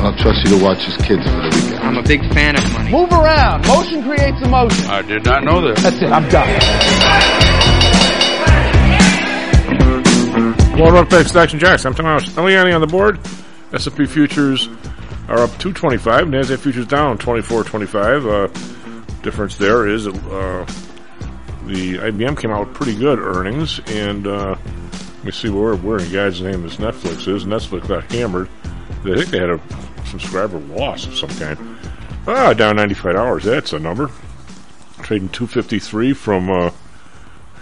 and I'll trust you to watch his kids for the weekend. I'm a big fan of money. Move around. Motion creates emotion. I did not know this. That's it. I'm done. Well, Rock Back Stocks and Jocks. I'm Thomas Eliani on the board. S&P futures are up 225. NASDAQ futures down 24.25. Uh, difference there is uh, the IBM came out with pretty good earnings, and uh, let me see where where the guy's name is Netflix is. Netflix got hammered. I think they had a subscriber loss of some kind. Ah, down 95 hours. That's a number. Trading 253 from uh,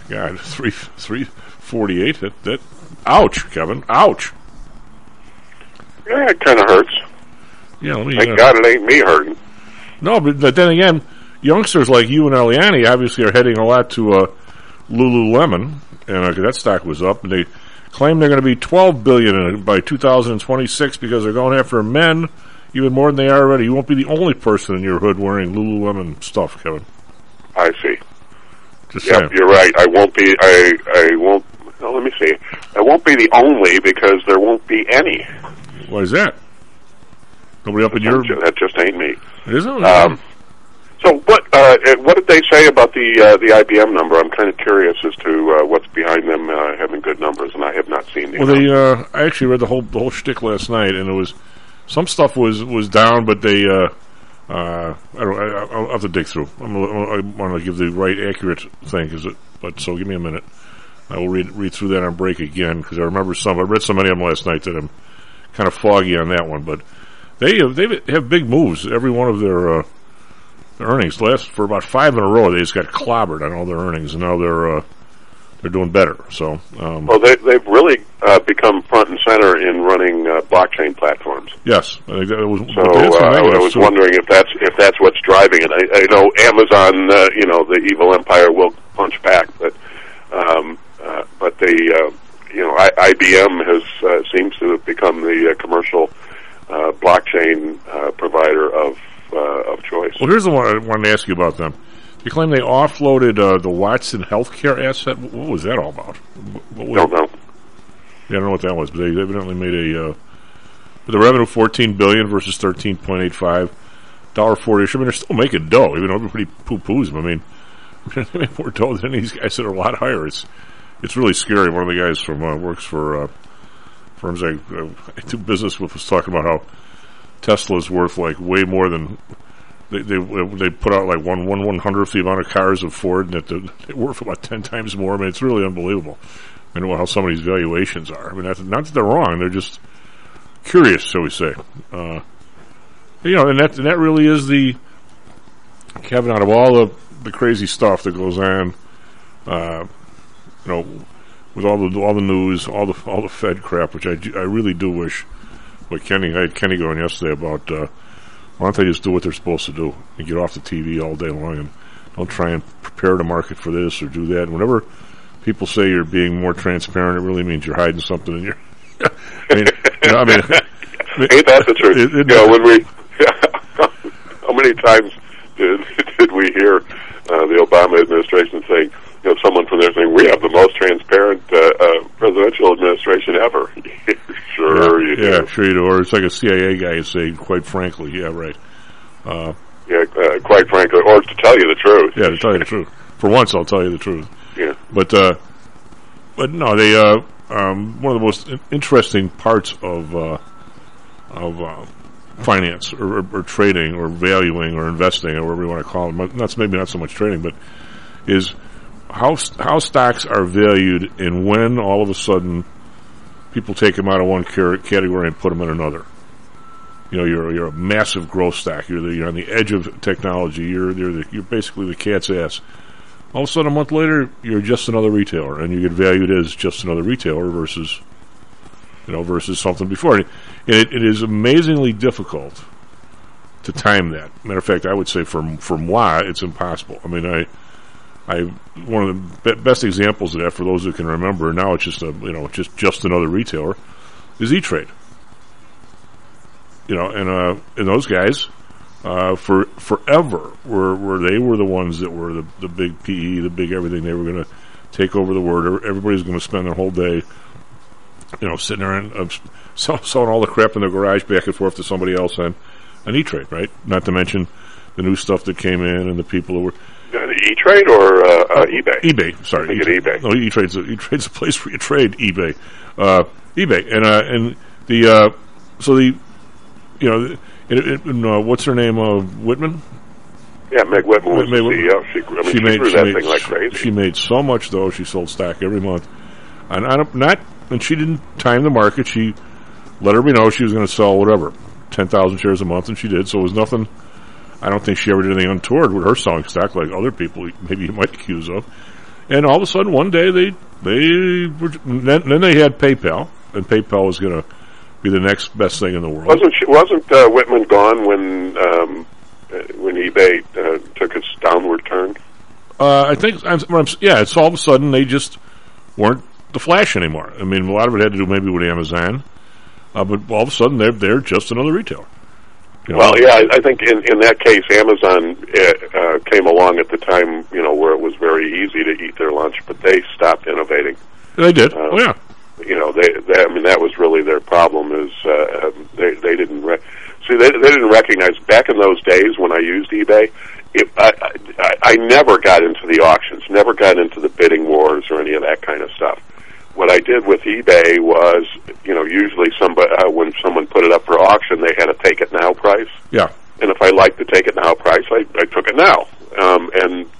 God three three forty eight. That that ouch, Kevin. Ouch. Yeah, it kind of hurts. Yeah, let me. Thank uh, God it ain't me hurting. No, but, but then again, youngsters like you and Eliani obviously are heading a lot to uh, Lululemon, and uh, that stock was up, and they claim they're going to be 12 billion by 2026 because they're going after men even more than they are already. You won't be the only person in your hood wearing Lululemon stuff, Kevin. I see. Just Yep, saying. you're right. I won't be. I I won't. Well, let me see. I won't be the only because there won't be any. Why is that? Nobody up in your That just ain't me. it isn't. Um, so what? Uh, uh, what did they say about the uh, the IBM number? I'm kind of curious as to uh, what's behind them uh, having good numbers, and I have not seen the. Well, they. Uh, I actually read the whole the whole shtick last night, and it was some stuff was was down, but they. Uh, uh, I don't. I, I'll have to dig through. I'm, I want to give the right accurate thing, is it? But so give me a minute. I will read read through that on break again because I remember some. I read so many of them last night that I'm kind of foggy on that one. But they have, they have big moves. Every one of their, uh, their earnings last for about five in a row. They just got clobbered on all their earnings, and now they're uh, they're doing better. So um, Well, they, they've really uh, become front and center in running uh, blockchain platforms. yes, I think that was. So but they had some uh, I was too. wondering if that's if that's what's driving it. I, I know Amazon, uh, you know, the evil empire will punch back, but um, uh, but the uh, you know I, IBM has uh, seems to have become the uh, commercial uh, blockchain uh, provider of uh, of choice. Well, here's the one I wanted to ask you about them. They claim they offloaded uh, the Watson healthcare asset. What was that all about? What, Don't know. Yeah, I don't know what that was, but they evidently made a uh, the revenue fourteen billion versus thirteen point eight five dollar forty. I mean, they're still making dough, even though everybody poo poos them. I mean, they make more dough than any of these guys that are a lot higher. It's it's really scary. One of the guys from uh, works for uh, firms I, I do business with was talking about how Tesla is worth like way more than they they they put out like one one one hundredth the amount of cars of Ford, and they're, worth about ten times more. I mean, it's really unbelievable. I know how some of these valuations are. I mean, that's, not that they're wrong; they're just curious, shall we say? Uh, you know, and that and that really is the Kevin out of all the the crazy stuff that goes on. Uh, you know, with all the all the news, all the all the Fed crap, which I, I really do wish. What Kenny, I had Kenny going yesterday about uh, why don't they just do what they're supposed to do and get off the TV all day long and don't try and prepare the market for this or do that. And whenever people say you're being more transparent, it really means you're hiding something in your. I mean, you know, I mean, Ain't that the truth? It- it- you know, when we how many times did did we hear uh, the Obama administration saying, you know, someone from there saying, "We have the most transparent uh, uh, presidential administration ever." sure, you yeah, do. sure you do. Or it's like a CIA guy saying, quite frankly, yeah, right. Uh, Yeah, uh, quite frankly, or to tell you the truth. yeah, to tell you the truth. For once, I'll tell you the truth. Yeah. But uh, but no, they uh, um, one of the most interesting parts of uh, of uh, finance or, or, or trading or valuing or investing or whatever you want to call them. That's maybe not so much trading, but is how how stocks are valued and when all of a sudden people take them out of one category and put them in another. You know, you're you're a massive growth stock. You're the, you're on the edge of technology. You're you're, the, you're basically the cat's ass all of a sudden a month later you're just another retailer and you get valued as just another retailer versus you know versus something before and it, it is amazingly difficult to time that matter of fact I would say for for moi it's impossible I mean I I one of the be- best examples of that for those who can remember. Now it's just a you know just just another retailer is E Trade. You know, and uh, and those guys uh, for forever were were they were the ones that were the the big PE, the big everything. They were going to take over the word. Everybody's going to spend their whole day, you know, sitting there and uh, sell, selling all the crap in the garage back and forth to somebody else on on E Trade, right? Not to mention the new stuff that came in and the people that were E Trade or uh, uh, eBay? eBay. Sorry, it eBay. No, E Trade's a, E Trade's a place where you trade eBay. Uh, eBay and uh, and the uh, so the you know it, it, uh, what's her name? Uh, Whitman. Yeah, Meg Whitman was Meg the Whitman. CEO. She, I mean, she, she made grew she that made, thing like crazy. she made so much though. She sold stock every month, and I don't not and she didn't time the market. She let everybody know she was going to sell whatever ten thousand shares a month, and she did. So it was nothing. I don't think she ever did anything untoward with her selling stock like other people maybe you might accuse of. And all of a sudden, one day they they were, then, then they had PayPal, and PayPal was going to be the next best thing in the world. Wasn't she, wasn't uh, Whitman gone when um, uh, when eBay uh, took its downward turn? Uh, I think, I'm, I'm, yeah, it's all of a sudden they just weren't the Flash anymore. I mean, a lot of it had to do maybe with Amazon, uh, but all of a sudden they're they're just another retailer. You know? Well, yeah, I, I think in, in that case, Amazon uh, uh, came along at the time, you know, where it was very easy to eat their lunch, but they stopped innovating. they did. uh, oh yeah, You know, they, they I mean, that was really their problem. Is uh, um, they they didn't re- see they they didn't recognize back in those days when I used eBay. It, I, I I never got into the auctions, never got into the bidding wars or any of that kind of stuff. What I did with eBay was, you know, usually somebody uh, when someone put it up for auction, they had a take it now price. yeah. and if I liked the take it now price, I, I took it now. Um, and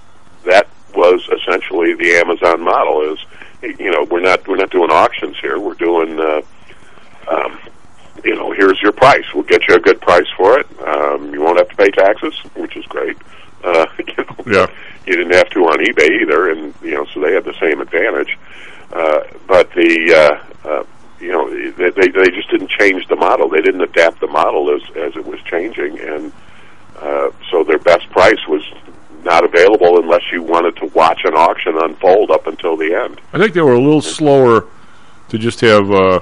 that was essentially the Amazon model. Is you know we're not we're not doing auctions here. We're doing uh, um, you know here's your price. We'll get you a good price for it. Um, you won't have to pay taxes, which is great. Uh, you know, Yeah. you didn't have to on eBay either, and you know so they had the same advantage. Uh, but uh, uh, you know they, they they just didn't change the model. They didn't adapt the model as as it was changing, and uh, so their best price was not available unless you wanted to watch an auction unfold up until the end. I think they were a little slower to just have, uh,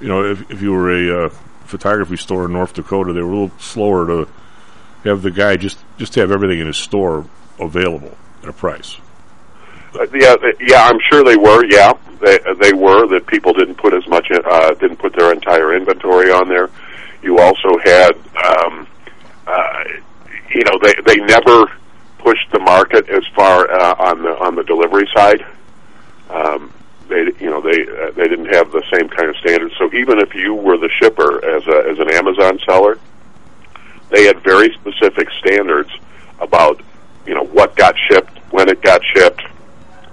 you know, if, if you were a uh, photography store in North Dakota, they were a little slower to have the guy just just have everything in his store available at a price. Yeah, yeah, I'm sure they were. Yeah, they they were that people didn't put as much uh, didn't put their entire inventory on there. You also had, um, uh, you know, they they never pushed the market as far uh, on the on the delivery side. Um, they you know they uh, they didn't have the same kind of standards. So even if you were the shipper as a as an Amazon seller, they had very specific standards about you know what got shipped, when it got shipped,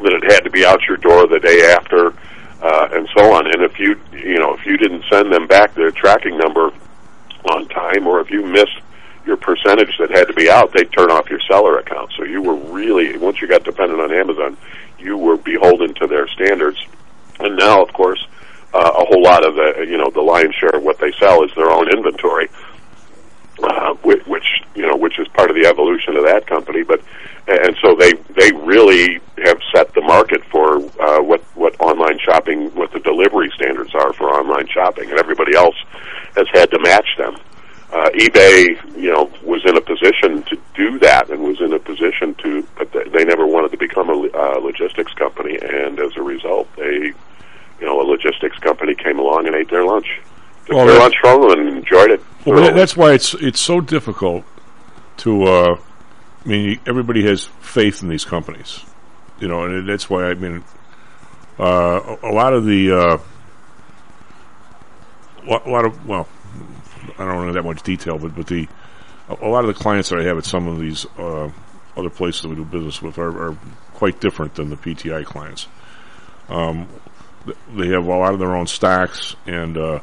that it had to be out your door the day after, uh, and so on. And if you you know if you didn't send them back their tracking number on time, or if you missed your percentage that had to be out, they'd turn off your seller account. So you were really once you got dependent on Amazon, you were beholden to their standards. And now, of course, uh, a whole lot of the you know the lion's share of what they sell is their own inventory uh, which, which you know which is part of the evolution of that company. But and so they they really have set the market for uh, what what online shopping, what the delivery standards are for online shopping, and everybody else has had to match them. Uh, eBay, you know, was in a position to do that, and was in a position to, but they, never wanted to become a uh, logistics company, and as a result, they, you know, a logistics company came along and ate their lunch, took Well, their lunch from them, and enjoyed it. Well, that's why it's it's so difficult to. Uh, I mean, everybody has faith in these companies, you know, and that's why I mean, uh, a, lot of the, uh, a lot of well, I don't know that much detail, but but the a, a lot of the clients that I have at some of these uh, other places that we do business with are, are quite different than the PTI clients. Um, they have a lot of their own stocks and. Uh,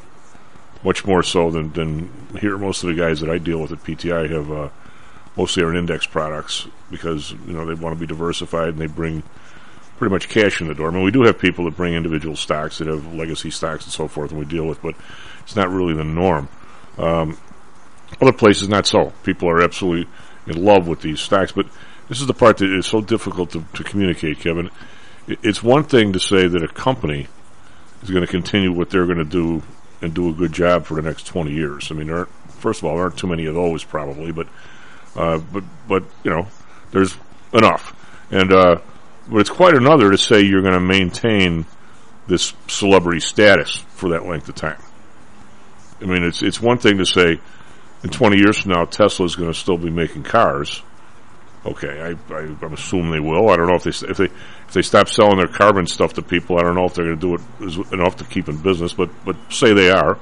much more so than, than here. Most of the guys that I deal with at PTI have uh, mostly are in index products because you know they want to be diversified and they bring pretty much cash in the door. I mean, we do have people that bring individual stocks that have legacy stocks and so forth, and we deal with, but it's not really the norm. Um, other places, not so. People are absolutely in love with these stocks. But this is the part that is so difficult to, to communicate, Kevin. It's one thing to say that a company is going to continue what they're going to do and do a good job for the next 20 years. I mean, there aren't, first of all, there aren't too many of those probably, but, uh, but, but, you know, there's enough. And, uh, but it's quite another to say you're going to maintain this celebrity status for that length of time. I mean, it's, it's one thing to say in 20 years from now, Tesla is going to still be making cars. Okay, I, I, I'm assuming they will. I don't know if they if they if they stop selling their carbon stuff to people. I don't know if they're going to do it enough to keep in business, but but say they are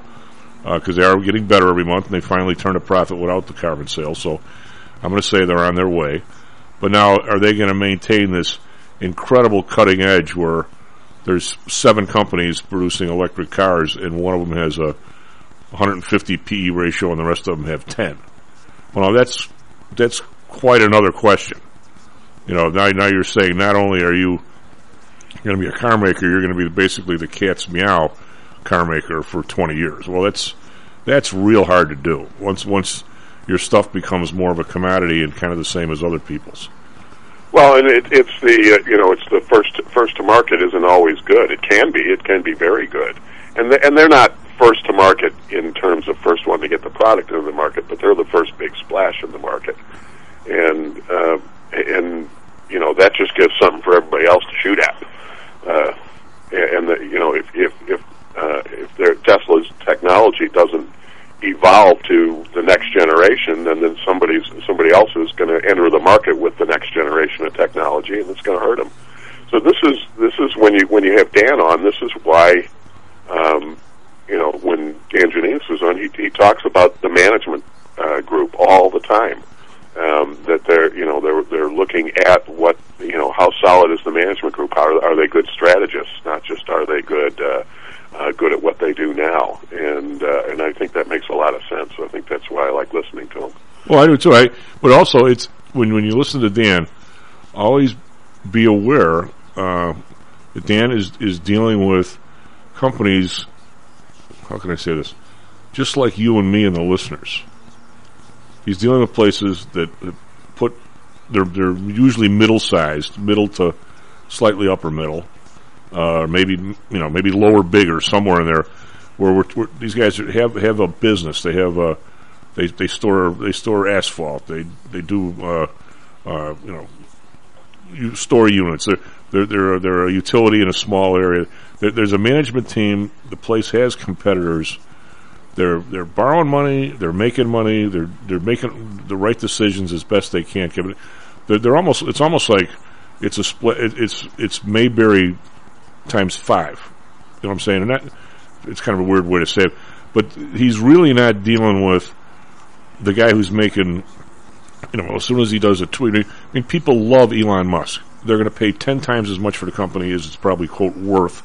because uh, they are getting better every month, and they finally turn a profit without the carbon sales. So I'm going to say they're on their way. But now, are they going to maintain this incredible cutting edge where there's seven companies producing electric cars, and one of them has a 150 PE ratio, and the rest of them have 10? Well, that's that's quite another question. You know, now, now you're saying not only are you going to be a car maker, you're going to be basically the cat's meow car maker for 20 years. Well, that's that's real hard to do. Once once your stuff becomes more of a commodity and kind of the same as other people's. Well, and it, it's the uh, you know it's the first first to market isn't always good. It can be. It can be very good, and the, and they're not first to market in terms of first one to get the product into the market, but they're the first big splash in the market and uh, and you know that just gives something for everybody else to shoot at. Uh, and the, you know if if if uh, if their Tesla's technology doesn't evolve to the next generation, then then somebody's somebody else is going to enter the market with the next generation of technology, and it's going to hurt them. So this is this is when you when you have Dan on. This is why, um, you know, when Dan Janinas was on, he he talks about the management uh, group all the time um, that they're you know they're they're looking at what you know how solid is the management group are are they good strategists not just are they good uh, uh, good at what they do now. And uh, and I think that makes a lot of sense. I think that's why I like listening to them well I do too. I but also it's when when you listen to Dan always be aware uh, that Dan is is dealing with companies how can I say this? Just like you and me and the listeners. He's dealing with places that put they're they're usually middle sized, middle to slightly upper middle, uh, maybe you know maybe lower big or somewhere in there, where we're, we're, these guys have have a business. They have a they they store they store asphalt. They they do uh, uh, you know you store units. They're they're they're, they're a utility in a small area. There, there's a management team. The place has competitors they're they're borrowing money, they're making money, they're they're making the right decisions as best they can. They're, they're almost it's almost like it's a split. It, it's it's Mayberry times five. You know what I'm saying? And that it's kind of a weird way to say it, but he's really not dealing with the guy who's making. You know, as soon as he does a tweet, I mean, people love Elon Musk. They're going to pay ten times as much for the company as it's probably quote worth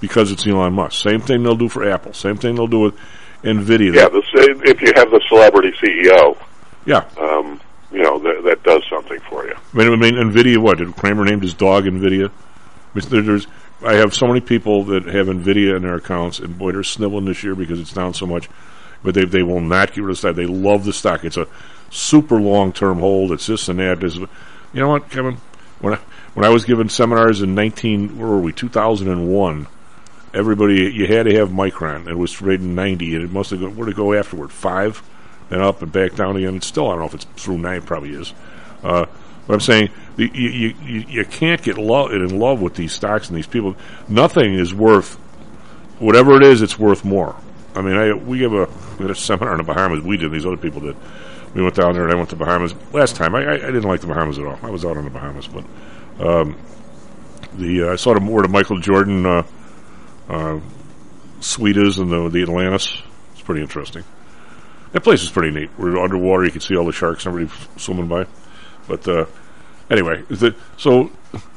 because it's Elon Musk. Same thing they'll do for Apple. Same thing they'll do with NVIDIA. Yeah, the, if you have the celebrity CEO, yeah, um, you know that, that does something for you. I mean, I mean, NVIDIA. What did Cramer named his dog NVIDIA? I mean, there's, I have so many people that have NVIDIA in their accounts, and boy, they're sniveling this year because it's down so much. But they they will not get rid of stock. They love the stock. It's a super long term hold. It's this and that. You know what, Kevin? When I, when I was giving seminars in nineteen, where were we? Two thousand and one everybody you had to have Micron. It was trading ninety, and it must have gone. Where to go afterward? Five, then up and back down again. It's still I don't know if it's through nine. Probably is. Uh, but I'm saying you, you you can't get lo- in love with these stocks and these people. Nothing is worth whatever it is. It's worth more. I mean, I we have a we had a seminar in the Bahamas. We did. These other people did. We went down there and I went to Bahamas last time. I, I, I didn't like the Bahamas at all. I was out on the Bahamas, but um, the uh, I saw the where the Michael Jordan uh, uh, suite is the, the Atlantis. It's pretty interesting. That place is pretty neat. We're underwater. You can see all the sharks and everybody swimming by. But uh, anyway, the, so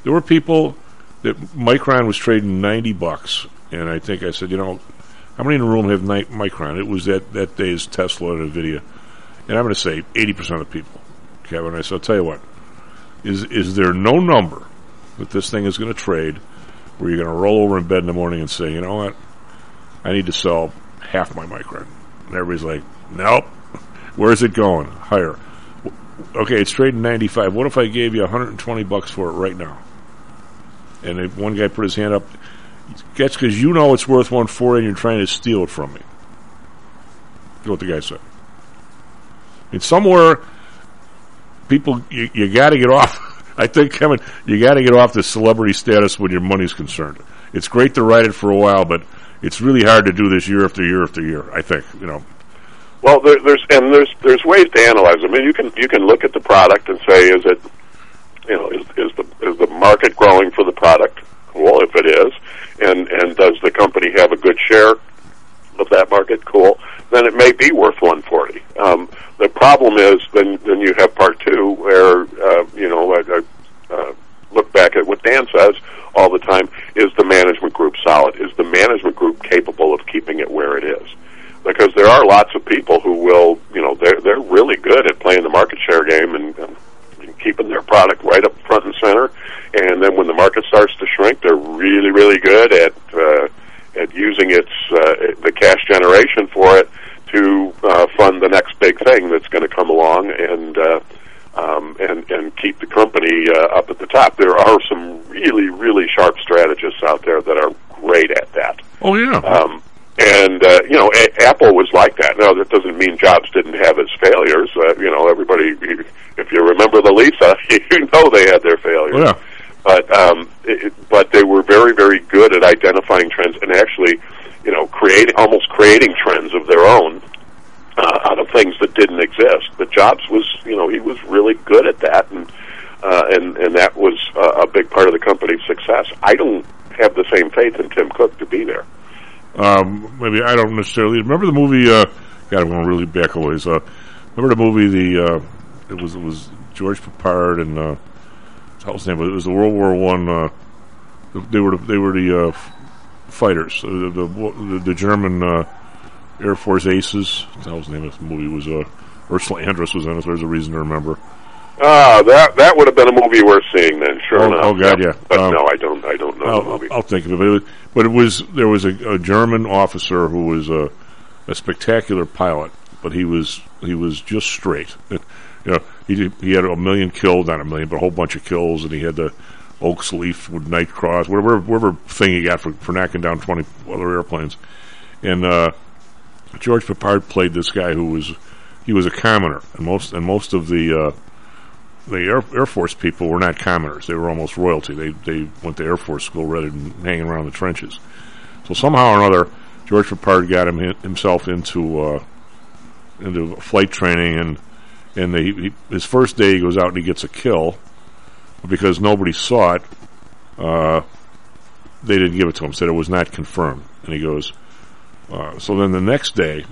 there were people that Micron was trading 90 bucks. And I think I said, you know, how many in the room have ni- Micron? It was that, that day's Tesla and NVIDIA. And I'm going to say 80% of people. Kevin, I said, I'll tell you what. Is, is there no number that this thing is going to trade – where you're going to roll over in bed in the morning and say, you know what, I need to sell half my micron. And everybody's like, nope. Where's it going? Higher. Okay, it's trading 95. What if I gave you 120 bucks for it right now? And if one guy put his hand up. That's because you know it's worth 140 and you're trying to steal it from me. That's what the guy said. And somewhere, people, you, you got to get off. I think, Kevin, you got to get off the celebrity status when your money's concerned. It's great to ride it for a while, but it's really hard to do this year after year after year. I think, you know. Well, there, there's and there's there's ways to analyze. I mean, you can you can look at the product and say, is it, you know, is is the is the market growing for the product? Well, if it is, and and does the company have a good share of that market? Cool. Then it may be worth 140. Um, the problem is then then you have part two where uh, you know I, I uh, look back at what Dan says all the time: is the management group solid? Is the management group capable of keeping it where it is? Because there are lots of people who will, you know, they're they're really good at playing the market share game and, and keeping their product right up front and center. And then when the market starts to shrink, they're really really good at uh, at using its uh, the cash generation for it to uh, fund the next big thing that's going to come along and uh, um, and and keep the company uh, up at the top. There are some really really sharp strategists out there that are great at that. Oh yeah. Um, and uh, you know, a- Apple was like that. Now that doesn't mean Jobs didn't have his failures. Uh, you know, everybody. If you remember the Lisa, you know they had their failures. Yeah. But um, it, but they were very very good at identifying trends and actually, you know, creating almost creating trends of their own uh, out of things that didn't exist. But Jobs was, you know, he was really good at that, and uh, and and that was uh, a big part of the company's success. I don't have the same faith in Tim Cook to be there. Um, maybe I don't necessarily remember the movie. Uh, God, I'm going really back a ways. Uh, remember the movie? The uh, it was it was George Peppard and uh, what was his name? But it was the World War One. Uh, they were the, they were the uh, fighters. Uh, the, the the German uh, Air Force aces. That was the name of the movie. It Was uh, Ursula Andress was in it. So there's a reason to remember. Ah, that that would have been a movie worth seeing then. Sure Oh, enough. oh, God, yeah. But Um, no, I don't. I don't know I'll, movie. I'll think of it. But it was, but it was there was a, a German officer who was a, a spectacular pilot, but he was he was just straight. You know, he he had a million kills, not a million, but a whole bunch of kills, and he had the Oaks Leaf with Knight Cross, whatever whatever thing he got for, for knocking down twenty other airplanes. And uh, George Peppard played this guy who was he was a commoner, and most and most of the uh, the Air, Air Force people were not commoners; they were almost royalty. They they went to Air Force school rather than hanging around the trenches. So somehow or another, George Peppard got him himself into uh, into flight training, and and he, his first day he goes out and he gets a kill because nobody saw it. Uh, they didn't give it to him; said it was not confirmed. And he goes. Uh, so then the next day,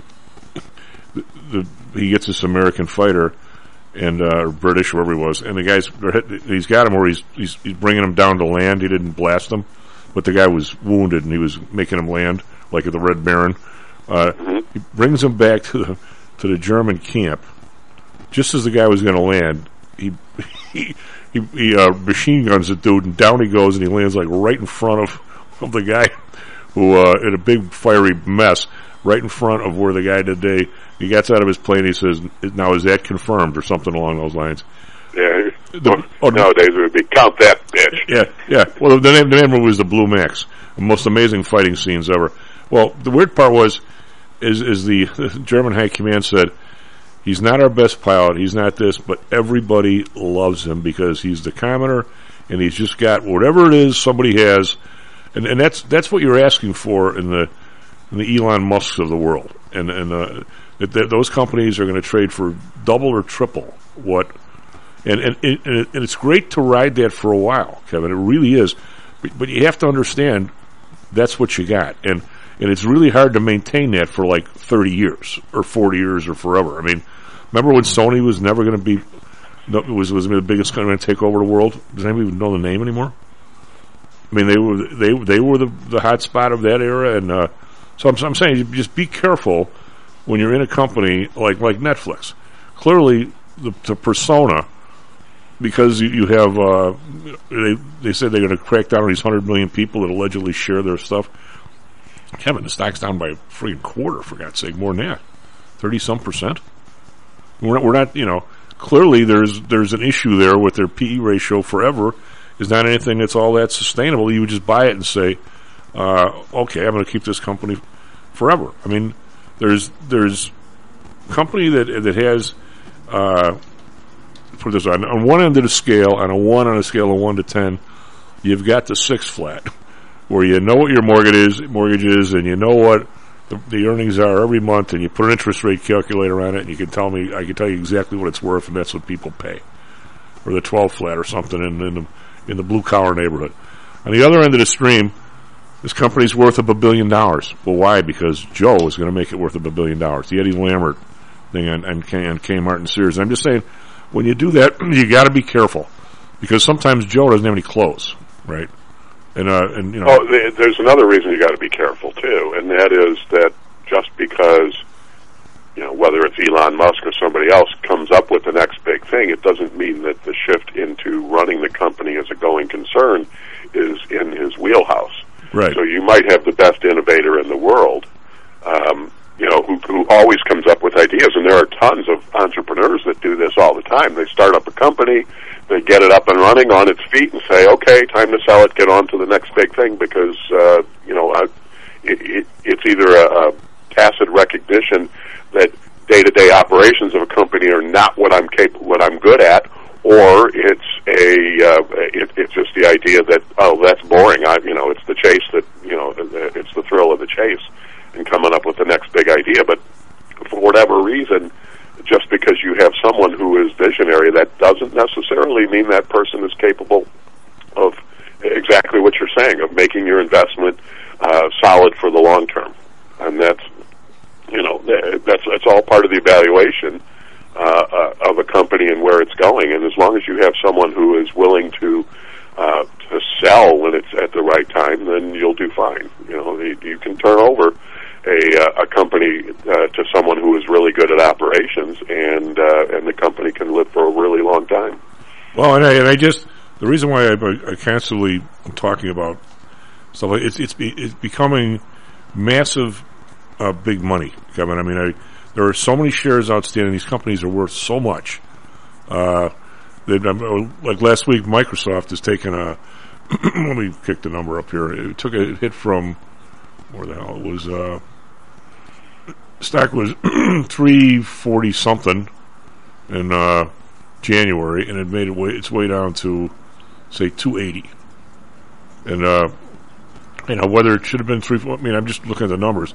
the, the, he gets this American fighter and uh, or British, wherever he was, and the guy's he's got him where he's, he's he's bringing him down to land. He didn't blast him, but the guy was wounded and he was making him land like the Red Baron. Uh, He brings him back to the to the German camp. Just as the guy was going to land, he he he, he uh, machine guns the dude, and down he goes, and he lands like right in front of of the guy who uh, in a big fiery mess right in front of where the guy they he gets out of his plane he says now is that confirmed? or something along those lines. Yeah. The- oh, Nowadays it would be count that bitch. yeah yeah. Well the name the name of it was the Blue Max the most amazing fighting scenes ever. Well the weird part was is is the German high command said he's not our best pilot he's not this but everybody loves him because he's the commoner and he's just got whatever it is somebody has. And and that's that's what you're asking for in the in the Elon Musks of the world, and and uh, that, those companies are going to trade for double or triple what, and and, and and it- and it's great to ride that for a while, Kevin. It really is, but, but you have to understand that's what you got, and and it's really hard to maintain that for like thirty years or forty years or forever. I mean, remember when Sony was never going to be no, was was the biggest company to take over the world? Does anybody even know the name anymore? I mean, they were they they were the the hot spot of that era, and uh, so I'm, I'm saying just be careful when you're in a company like like Netflix. Clearly, the, the persona, because you, you have uh, they they said they're going to crack down on these hundred million people that allegedly share their stuff. Kevin, the stock's down by a freaking quarter for God's sake, more than that, thirty some percent. We're not, we're not, you know, clearly there's there's an issue there with their PE ratio forever is not anything that's all that sustainable. You would just buy it and say, uh, okay, I'm going to keep this company forever. I mean, there's there's company that that has uh, put this on on one end of the scale on a one on a scale of one to ten, you've got the six flat where you know what your mortgage is, mortgage is, and you know what the, the earnings are every month, and you put an interest rate calculator on it, and you can tell me, I can tell you exactly what it's worth, and that's what people pay, or the twelve flat or something in, in the in the blue collar neighborhood. On the other end of the stream, this company's worth of a billion dollars. Well, why? Because Joe is going to make it worth of a billion dollars. The Eddie Lambert thing on, K, on Kmart and Sears. I'm just saying, when you do that, you got to be careful because sometimes Joe doesn't have any clothes, right? And uh, and you know, Oh, there's another reason you got to be careful too, and that is that just because you know whether it's Elon Musk or somebody else comes up with the next big thing, it doesn't mean that the shift into running the company as a going concern is in his wheelhouse. Right? So you might have the best innovator in the world, um, you know, who, who always comes up with ideas. And there are tons of entrepreneurs that do this all the time. They start up a company, they get it up and running on its feet, and say, "Okay, time to sell it. Get on to the next big thing." Because uh, you know, uh, it, it, it's either a, a tacit recognition that day-to-day operations of a company are not what I'm capable, what I'm good at, or it's a uh, it, it's just the idea that oh that's boring. I you know it's the chase that you know it's the thrill of the chase and coming up with the next big idea. But for whatever reason, just because you have someone who is visionary, that doesn't necessarily mean that person is capable of exactly what you're saying of making your investment uh, solid for the long term. And that's you know that's that's all part of the evaluation uh, uh, of a company and where it's going. And as long as you have someone who is willing to uh, to sell when it's at the right time, then you'll do fine. You know, you, can turn over a uh, a company uh, to someone who is really good at operations, and uh, and the company can live for a really long time. Well, and I, and I just the reason why I, I constantly am talking about stuff like it's it's it's becoming massive, uh, big money, Kevin. I mean, I there are so many shares outstanding. These companies are worth so much. Uh, they've done, like last week, Microsoft has taken a. let me kick the number up here. It took a hit from where the hell it was. Uh, stock was three forty something in uh, January, and it made it way, its way down to say two eighty. And uh, you know whether it should have been three. I mean, I'm just looking at the numbers.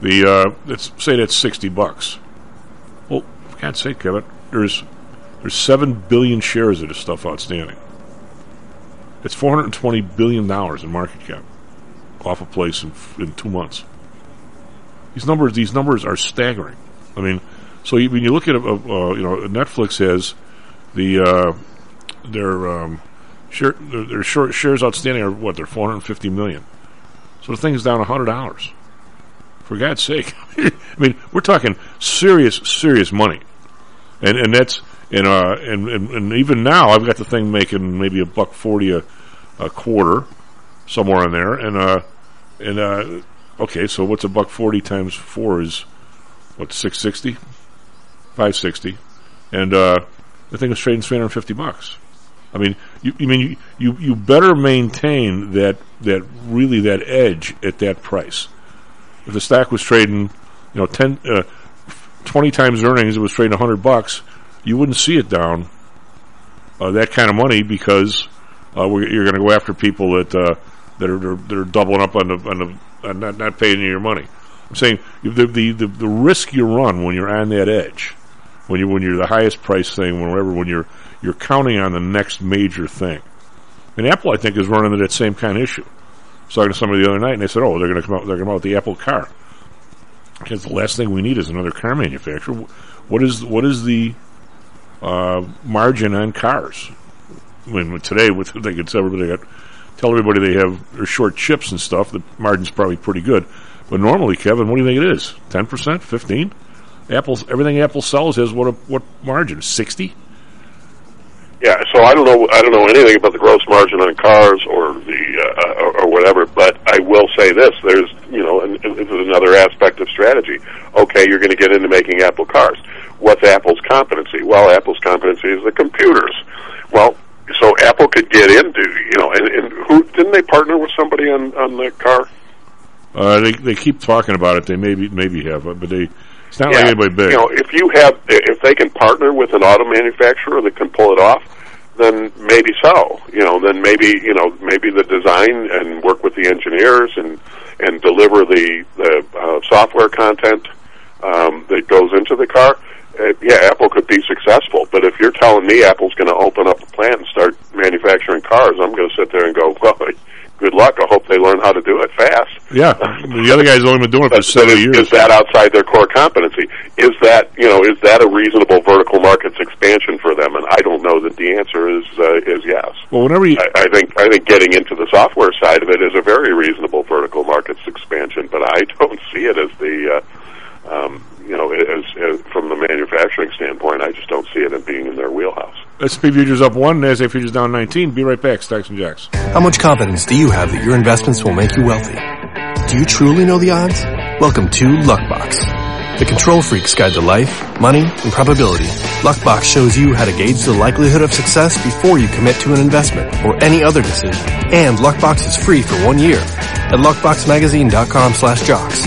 The uh, let's say that's sixty bucks. Well, for God's sake, Kevin, there's there's seven billion shares of this stuff outstanding. It's four hundred and twenty billion dollars in market cap off a place in, in two months. These numbers, these numbers are staggering. I mean, so you, when you look at, uh, uh, you know, Netflix has the uh, their um, share, their, their short shares outstanding are what they're four hundred fifty million. So the thing's down hundred dollars. For God's sake, I mean, we're talking serious, serious money, and and that's and uh and, and and even now I've got the thing making maybe a buck forty a, a quarter somewhere in there, and uh, and uh, okay, so what's a buck forty times four is what six sixty, five sixty, and uh, the thing is trading three hundred fifty bucks. I mean, you, you mean you, you you better maintain that that really that edge at that price. If the stock was trading, you know, 10, uh, 20 times earnings, it was trading hundred bucks, you wouldn't see it down uh, that kind of money because uh, you're going to go after people that uh, that are that are doubling up on the on the on not not paying you your money. I'm saying the, the the the risk you run when you're on that edge, when you when you're the highest price thing, whenever when you're you're counting on the next major thing. And Apple, I think, is running into that same kind of issue. I was talking to somebody the other night, and they said, "Oh, they're going to come out. They're going to come out with the Apple car." Because the last thing we need is another car manufacturer. What is what is the uh, margin on cars? I mean, today, with they could tell everybody, got, tell everybody they have their short chips and stuff. The margin's probably pretty good. But normally, Kevin, what do you think it is? Ten percent, fifteen? Apple's everything Apple sells has what a, what margin? Sixty? Yeah, so I don't know. I don't know anything about the gross margin on cars or the uh, or, or whatever. But I will say this: there's you know, and this is another aspect of strategy. Okay, you're going to get into making Apple cars. What's Apple's competency? Well, Apple's competency is the computers. Well, so Apple could get into you know, and, and who didn't they partner with somebody on on the car? Uh, they they keep talking about it. They maybe maybe have, but they it's not Yeah. like anybody big. You know, if you have, if they can partner with an auto manufacturer that can pull it off, then maybe so. You know, then maybe you know maybe the design and work with the engineers and and deliver the the uh, software content um, that goes into the car. Uh, yeah, Apple could be successful, but if you're telling me Apple's going to open up a plant and start manufacturing cars, I'm going to sit there and go, well, good luck. I hope they learn how to do it fast. yeah, the other guy's only been doing it for seventy is, years. is that outside their core competency? Is that you know is that a reasonable vertical markets expansion for them? And I don't know that the answer is uh, is yes. well, whenever you I, I think I think getting into the software side of it is a very reasonable vertical markets expansion, but I don't see it as the uh, um, you know as, as from the manufacturing standpoint. I just don't see it as being in their wheelhouse. SP futures up one, Nasdaq futures down nineteen. Be right back, Stocks and Jocks. How much confidence do you have that your investments will make you wealthy? Do you truly know the odds? Welcome to Luckbox. The control freaks guide to life, money, and probability. Luckbox shows you how to gauge the likelihood of success before you commit to an investment or any other decision. And Luckbox is free for one year at luckboxmagazine.com slash jocks.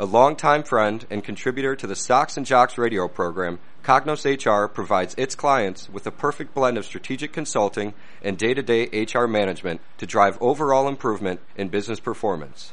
A longtime friend and contributor to the Stocks and Jocks radio program, Cognos HR provides its clients with a perfect blend of strategic consulting and day-to-day HR management to drive overall improvement in business performance.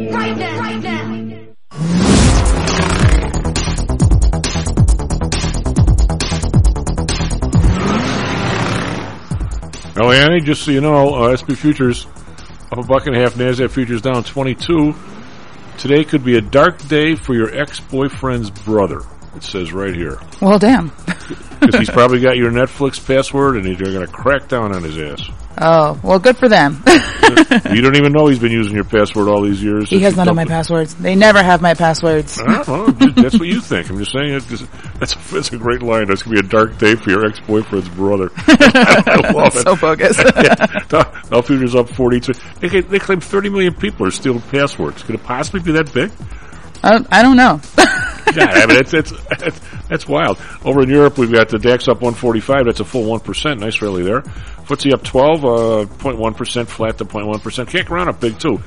Well, Annie, just so you know, uh, SP futures up a buck and a half, Nasdaq futures down 22. Today could be a dark day for your ex-boyfriend's brother. It says right here. Well, damn. Because he's probably got your Netflix password, and they're going to crack down on his ass. Oh, well, good for them. you don't even know he's been using your password all these years. he has none of my passwords. They never have my passwords. I don't know. Just- That's what you think. I'm just saying That's that's a great line. That's gonna be a dark day for your ex-boyfriend's brother. I love it. So bogus. yeah. Now, Futures up 42. They, they claim 30 million people are stealing passwords. Could it possibly be that big? I, I don't know. yeah, I mean, it's, it's, it's, that's wild. Over in Europe, we've got the DAX up 145. That's a full 1%. Nice rally there. FTSE up 12, uh, 0.1%, flat to 0.1%. Kick around up big too.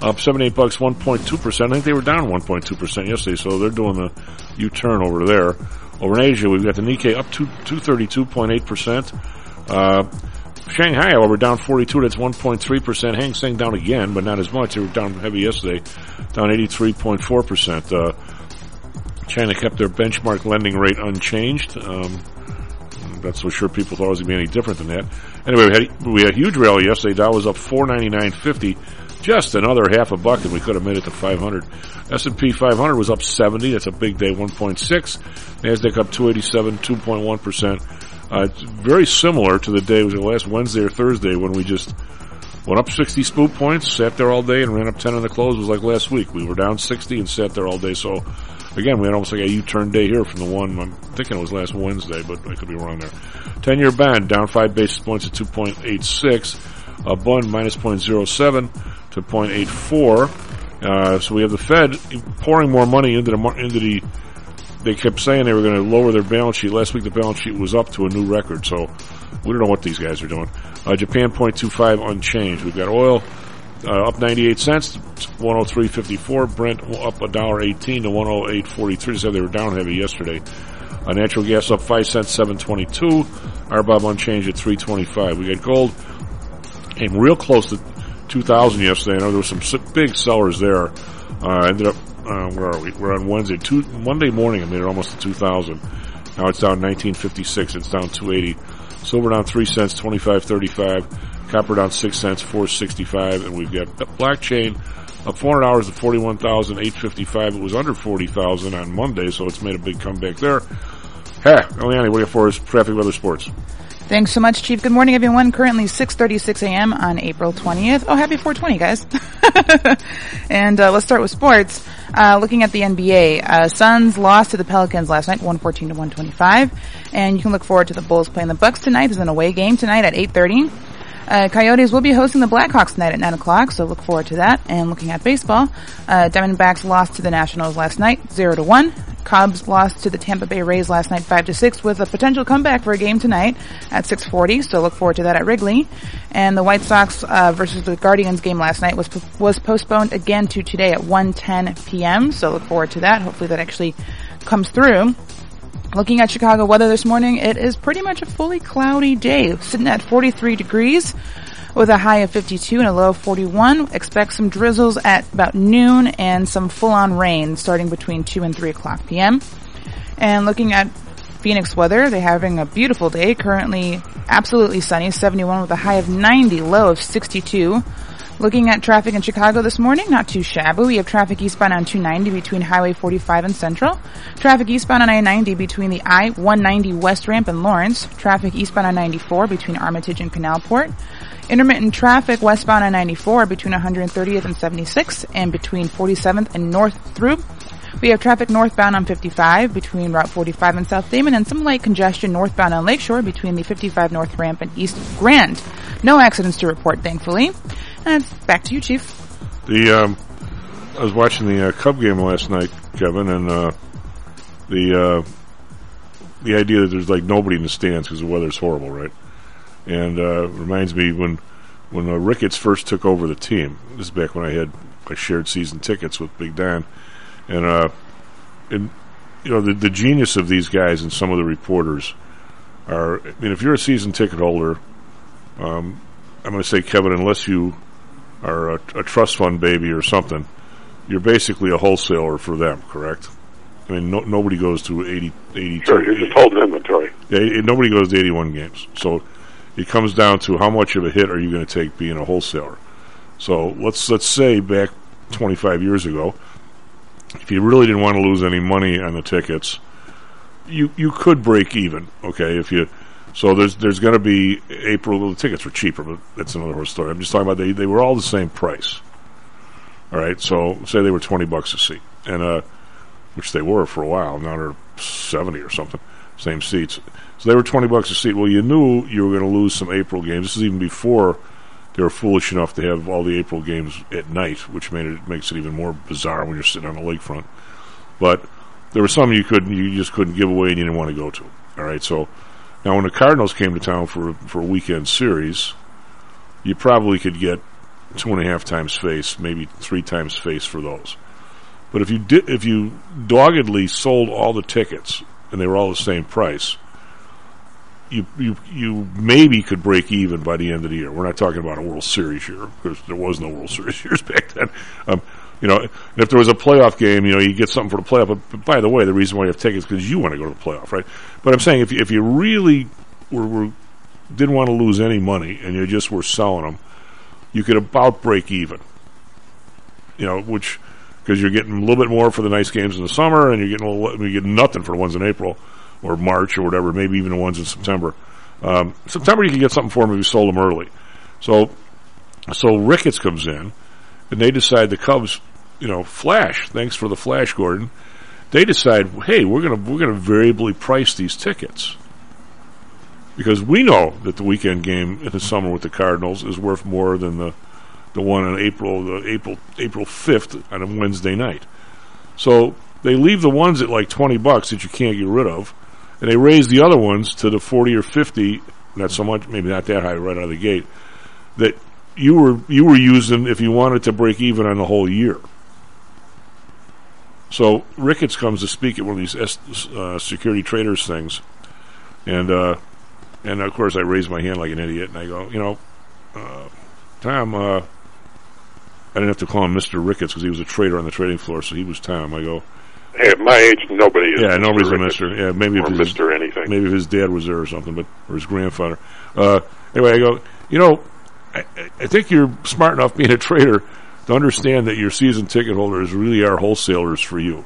Up 78 bucks, 1.2%. I think they were down 1.2% yesterday, so they're doing the U-turn over there. Over in Asia, we've got the Nikkei up to 232.8%. Uh, Shanghai, however, down 42. That's 1.3%. Hang Seng down again, but not as much. They were down heavy yesterday, down 83.4%. Uh, China kept their benchmark lending rate unchanged. Um, that's for sure people thought it was going to be any different than that. Anyway, we had, we had a huge rally yesterday. Dow was up 499.50, just another half a buck, and we could have made it to 500. S&P 500 was up 70. That's a big day, 1.6. Nasdaq up 287, 2.1 percent. Uh, very similar to the day was it last Wednesday or Thursday when we just went up 60 spook points, sat there all day, and ran up 10 on the close. It was like last week. We were down 60 and sat there all day. So again, we had almost like a U-turn day here from the one. I'm thinking it was last Wednesday, but I could be wrong there. 10-year bond down five basis points at 2.86. A bond minus 0.07 to 0.84. Uh, so we have the Fed pouring more money into the into the. They kept saying they were going to lower their balance sheet. Last week the balance sheet was up to a new record. So we don't know what these guys are doing. Uh, Japan 0.25 unchanged. We've got oil uh, up 98 cents, 103.54. Brent up a dollar 18 to 108.43. So they were down heavy yesterday. Uh, natural gas up 5 cents, 722. RBOB unchanged at 325. We got gold came real close to 2000 yesterday. I know there were some big sellers there. Uh, ended up, uh, where are we? We're on Wednesday. Two, Monday morning, I made it almost to 2000. Now it's down 1956. It's down 280. Silver down 3 cents, 25.35. Copper down 6 cents, 465. And we've got blockchain up $400 to 41,855. It was under 40,000 on Monday, so it's made a big comeback there. Hey, Eliani, what do you for us? Traffic, weather, sports. Thanks so much, Chief. Good morning, everyone. Currently 6:36 a.m. on April 20th. Oh, happy 420, guys! and uh, let's start with sports. Uh, looking at the NBA, uh, Suns lost to the Pelicans last night, 114 to 125, and you can look forward to the Bulls playing the Bucks tonight. There's an away game tonight at 8:30. Uh, Coyotes will be hosting the Blackhawks tonight at 9 o'clock, so look forward to that. And looking at baseball, uh, Diamondbacks lost to the Nationals last night, 0 to 1. Cubs lost to the Tampa Bay Rays last night, 5 to 6, with a potential comeback for a game tonight at 640, so look forward to that at Wrigley. And the White Sox uh, versus the Guardians game last night was was postponed again to today at 1:10 p.m., so look forward to that. Hopefully that actually comes through. Looking at Chicago weather this morning, it is pretty much a fully cloudy day, sitting at 43 degrees with a high of 52 and a low of 41. Expect some drizzles at about noon and some full-on rain starting between 2 and 3 o'clock p.m. And looking at Phoenix weather, they're having a beautiful day, currently absolutely sunny, 71 with a high of 90, low of 62. Looking at traffic in Chicago this morning, not too shabby. We have traffic eastbound on 290 between Highway 45 and Central. Traffic eastbound on I-90 between the I-190 West Ramp and Lawrence. Traffic eastbound on 94 between Armitage and Canalport. Intermittent traffic westbound on 94 between 130th and 76th and between 47th and North through. We have traffic northbound on 55 between Route 45 and South Damen and some light congestion northbound on Lakeshore between the 55 North Ramp and East Grand. No accidents to report, thankfully. And back to you, Chief. The um, I was watching the uh, Cub game last night, Kevin, and uh, the uh, the idea that there's like nobody in the stands because the weather's horrible, right? And uh, reminds me when when uh, Ricketts first took over the team. This is back when I had I shared season tickets with Big Dan, and uh, and you know the the genius of these guys and some of the reporters are. I mean, if you're a season ticket holder, um, I'm going to say Kevin, unless you are a, a trust fund baby or something, you're basically a wholesaler for them, correct? I mean, no, nobody goes to 80, 82. Sure, you're just holding inventory. Yeah, it- nobody goes to 81 games. So it comes down to how much of a hit are you going to take being a wholesaler. So let's let's say back 25 years ago, if you really didn't want to lose any money on the tickets, you you could break even, okay, if you. So there's there's going to be April. The tickets were cheaper, but that's another whole story. I'm just talking about they they were all the same price. All right, so say they were twenty bucks a seat, and uh, which they were for a while. Now they're seventy or something. Same seats. So they were twenty bucks a seat. Well, you knew you were going to lose some April games. This is even before they were foolish enough to have all the April games at night, which made it makes it even more bizarre when you're sitting on the lakefront. But there were some you couldn't, you just couldn't give away, and you didn't want to go to. All right, so now when the Cardinals came to town for for a weekend series, you probably could get two and a half times face, maybe three times face for those. But if you did, if you doggedly sold all the tickets and they were all the same price, you you you maybe could break even by the end of the year. We're not talking about a World Series year because there was no World Series years back then. Um, you know, if there was a playoff game, you know, you get something for the playoff. But, but by the way, the reason why you have tickets because you want to go to the playoff, right? But I'm saying if you, if you really were, were didn't want to lose any money and you just were selling them, you could about break even. You know, which because you're getting a little bit more for the nice games in the summer, and you're getting a little, you get nothing for the ones in April or March or whatever, maybe even the ones in September. Um, September you can get something for them if you sold them early. So, so Ricketts comes in, and they decide the Cubs, you know, flash. Thanks for the flash, Gordon. They decide, hey, we're gonna we're gonna variably price these tickets because we know that the weekend game in the summer with the Cardinals is worth more than the the one on April the April April fifth on a Wednesday night. So they leave the ones at like twenty bucks that you can't get rid of, and they raise the other ones to the forty or fifty. Not so much, maybe not that high right out of the gate. That you were you were using if you wanted to break even on the whole year. So Ricketts comes to speak at one of these S- uh, security traders things, and uh, and of course I raise my hand like an idiot, and I go, you know, uh, Tom, uh, I didn't have to call him Mister Ricketts because he was a trader on the trading floor, so he was Tom. I go, Hey, at my age, nobody is. yeah, Mr. nobody's a Mister. Yeah, maybe if his, Mister anything. maybe if his dad was there or something, but or his grandfather. Uh, anyway, I go, you know, I- I think you're smart enough being a trader to understand that your season ticket holders really are wholesalers for you.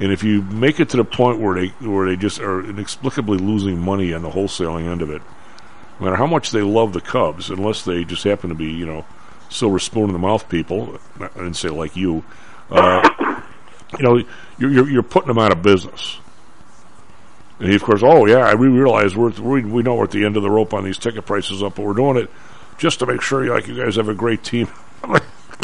And if you make it to the point where they where they just are inexplicably losing money on the wholesaling end of it, no matter how much they love the Cubs, unless they just happen to be, you know, silver spoon in the mouth people, I didn't say like you, uh, you know, you're, you're, you're putting them out of business. And he, of course, oh yeah, we realize we're we, we know we're at the end of the rope on these ticket prices up, but we're doing it just to make sure, like you guys have a great team.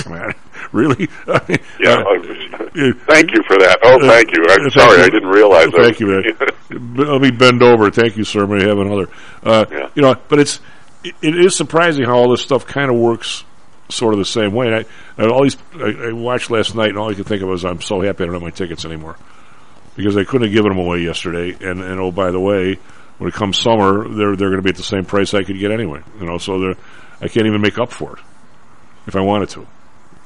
Man, really? I mean, Yeah, uh, thank you for that. Oh, uh, thank you. I'm thank sorry, you. I didn't realize. I Thank was- you, man. Let me bend over. Thank you, sir. May I have another? Uh, Yeah. You know, but it's it, it is surprising how all this stuff kind of works sort of the same way. And I, and all these I, I watched last night, and all I could think of was I'm so happy I don't have my tickets anymore because they couldn't have given them away yesterday. And and oh, by the way, when it comes summer, they're they're going to be at the same price I could get anyway. You know, so they're I can't even make up for it if I wanted to.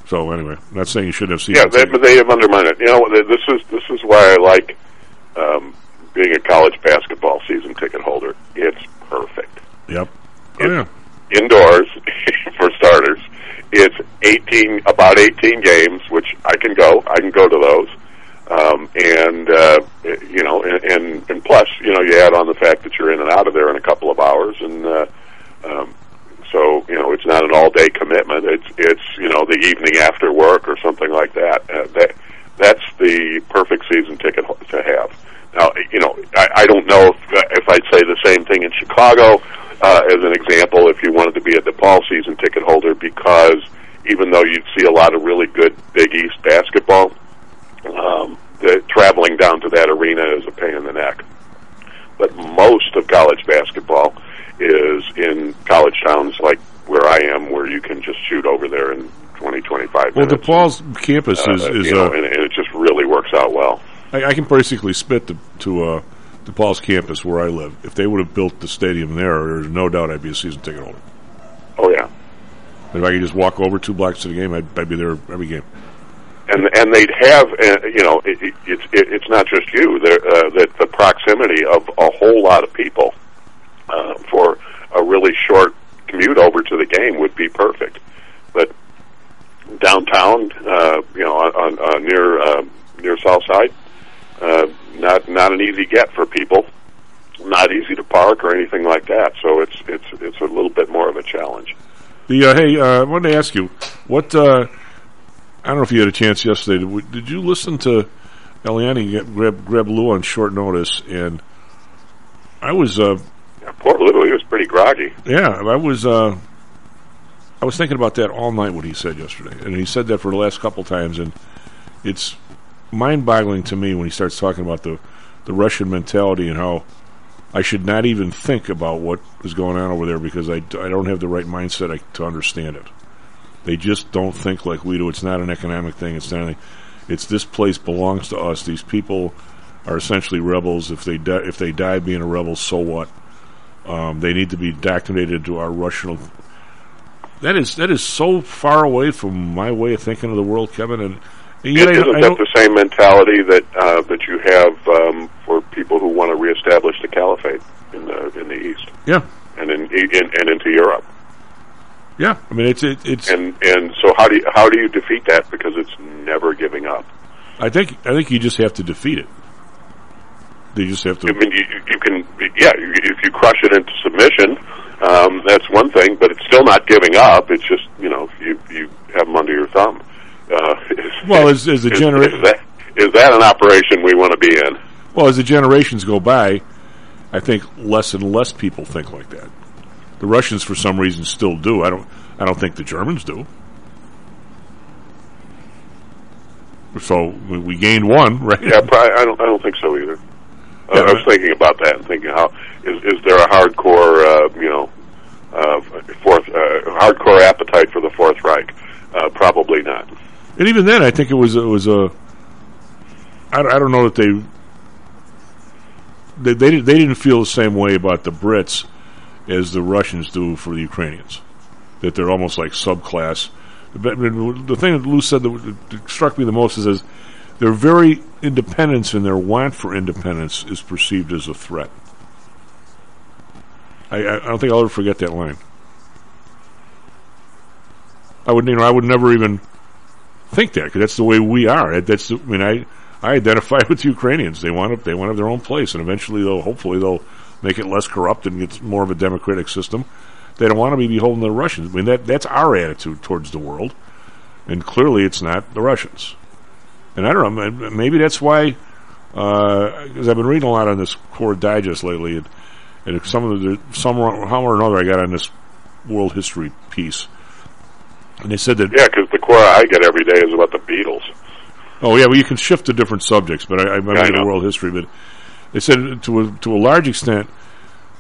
So anyway, I'm not saying you shouldn't have seen. It. Yeah, they, but they have undermined it. You know, this is this is why I like um, being a college basketball season ticket holder. It's perfect. Yep. Oh, yeah. Indoors, for starters, it's eighteen about eighteen games, which I can go. I can go to those. Um, and uh, you know, and, and and plus, you know, you add on the fact that you're in and out of there in a couple of hours, and uh, um, so you know, it's not an all day commitment. It's it's you know the evening after work or something like that. Uh, that that's the perfect season ticket to have. Now, you know, I, I don't know if if I'd say the same thing in Chicago uh, as an example. If you wanted to be a DePaul season ticket holder, because even though you'd see a lot of really good Big East basketball, um, the traveling down to that arena is a pain in the neck. But most of college basketball is in college towns like where I am, where you can just shoot over there in 20, 25 Well, minutes. DePaul's campus is Uh, is you know, uh, and, and it just really works out well. I, I can basically spit to, to uh, DePaul's campus where I live. If they would have built the stadium there, there's no doubt I'd be a season ticket holder. Oh yeah, If I could just walk over two blocks to the game, I'd, I'd be there every game. and and they'd have uh, you know it, it, it's it, it's not just you. There, uh, that the proximity of a whole lot of people uh, for a really short commute over to the game would be perfect. But downtown, uh, you know, on, on near uh, near South Side, uh, not not an easy get for people, not easy to park or anything like that. So it's it's it's a little bit more of a challenge. The uh, hey, uh, I wanted to ask you what. Uh, I don't know if you had a chance yesterday. Did, did you listen to Eliani grab grab Lou on short notice? And I was, uh, poor Lou, he was pretty groggy. yeah, I was, uh, I was thinking about that all night. What he said yesterday, and he said that for the last couple times, and it's mind-boggling to me when he starts talking about the the Russian mentality and how I should not even think about what is going on over there because I, I don't have the right mindset I, to understand it. They just don't think like we do. It's not an economic thing. It's not. Anything. It's this place belongs to us. These people are essentially rebels. If they die, if they die being a rebel, so what? Um, they need to be indoctrinated to our Russian. That is that is so far away from my way of thinking of the world, Kevin. And, and yet Isn't I that the same mentality that uh, that you have um, for people who want to reestablish the caliphate in the in the East yeah, and in, in and into Europe? yeah. I mean, it's it, it's. And and so how do you, how do you defeat that? Because it's never giving up. I think I think you just have to defeat it. They just have to. I mean, you, you can yeah. If you crush it into submission, um, that's one thing. But it's still not giving up. It's just you know you you have them under your thumb. Uh, is, Well, as as the is, genera- is that an operation we want to be in? Well, as the generations go by, I think less and less people think like that. The Russians, for some reason, still do. I don't. I don't think the Germans do. So we, we gained one, right? Yeah, probably, I don't. I don't think so either. Uh, I was thinking about that and thinking how is is there a hardcore uh, you know uh, fourth uh, hardcore appetite for the Fourth Reich? Uh, probably not. And even then, I think it was it was a. I, don't- I don't know that they. They they, didn't- they didn't feel the same way about the Brits as the Russians do for the Ukrainians. That they're almost like subclass. The, thing that Lou said that that struck me the most is, is their very independence and their want for independence is perceived as a threat. I, I don't think I'll ever forget that line. I would, you know, I would never even think that because that's the way we are. That's, the, I mean, I, I identify with the Ukrainians. They want to, they want to have their own place, and eventually they'll, hopefully, they'll make it less corrupt and get more of a democratic system. They don't want to be beholden to the Russians. I mean, that that's our attitude towards the world, and clearly it's not the Russians. And I don't know, maybe that's why, uh, because I've been reading a lot on this Quora Digest lately, and, and some of the some how or another I got on this world history piece, and they said that Yeah, because the core I get every day is about the Beatles. Oh yeah, well you can shift to different subjects, but I, I remember I the world history. But they said to a, to a large extent,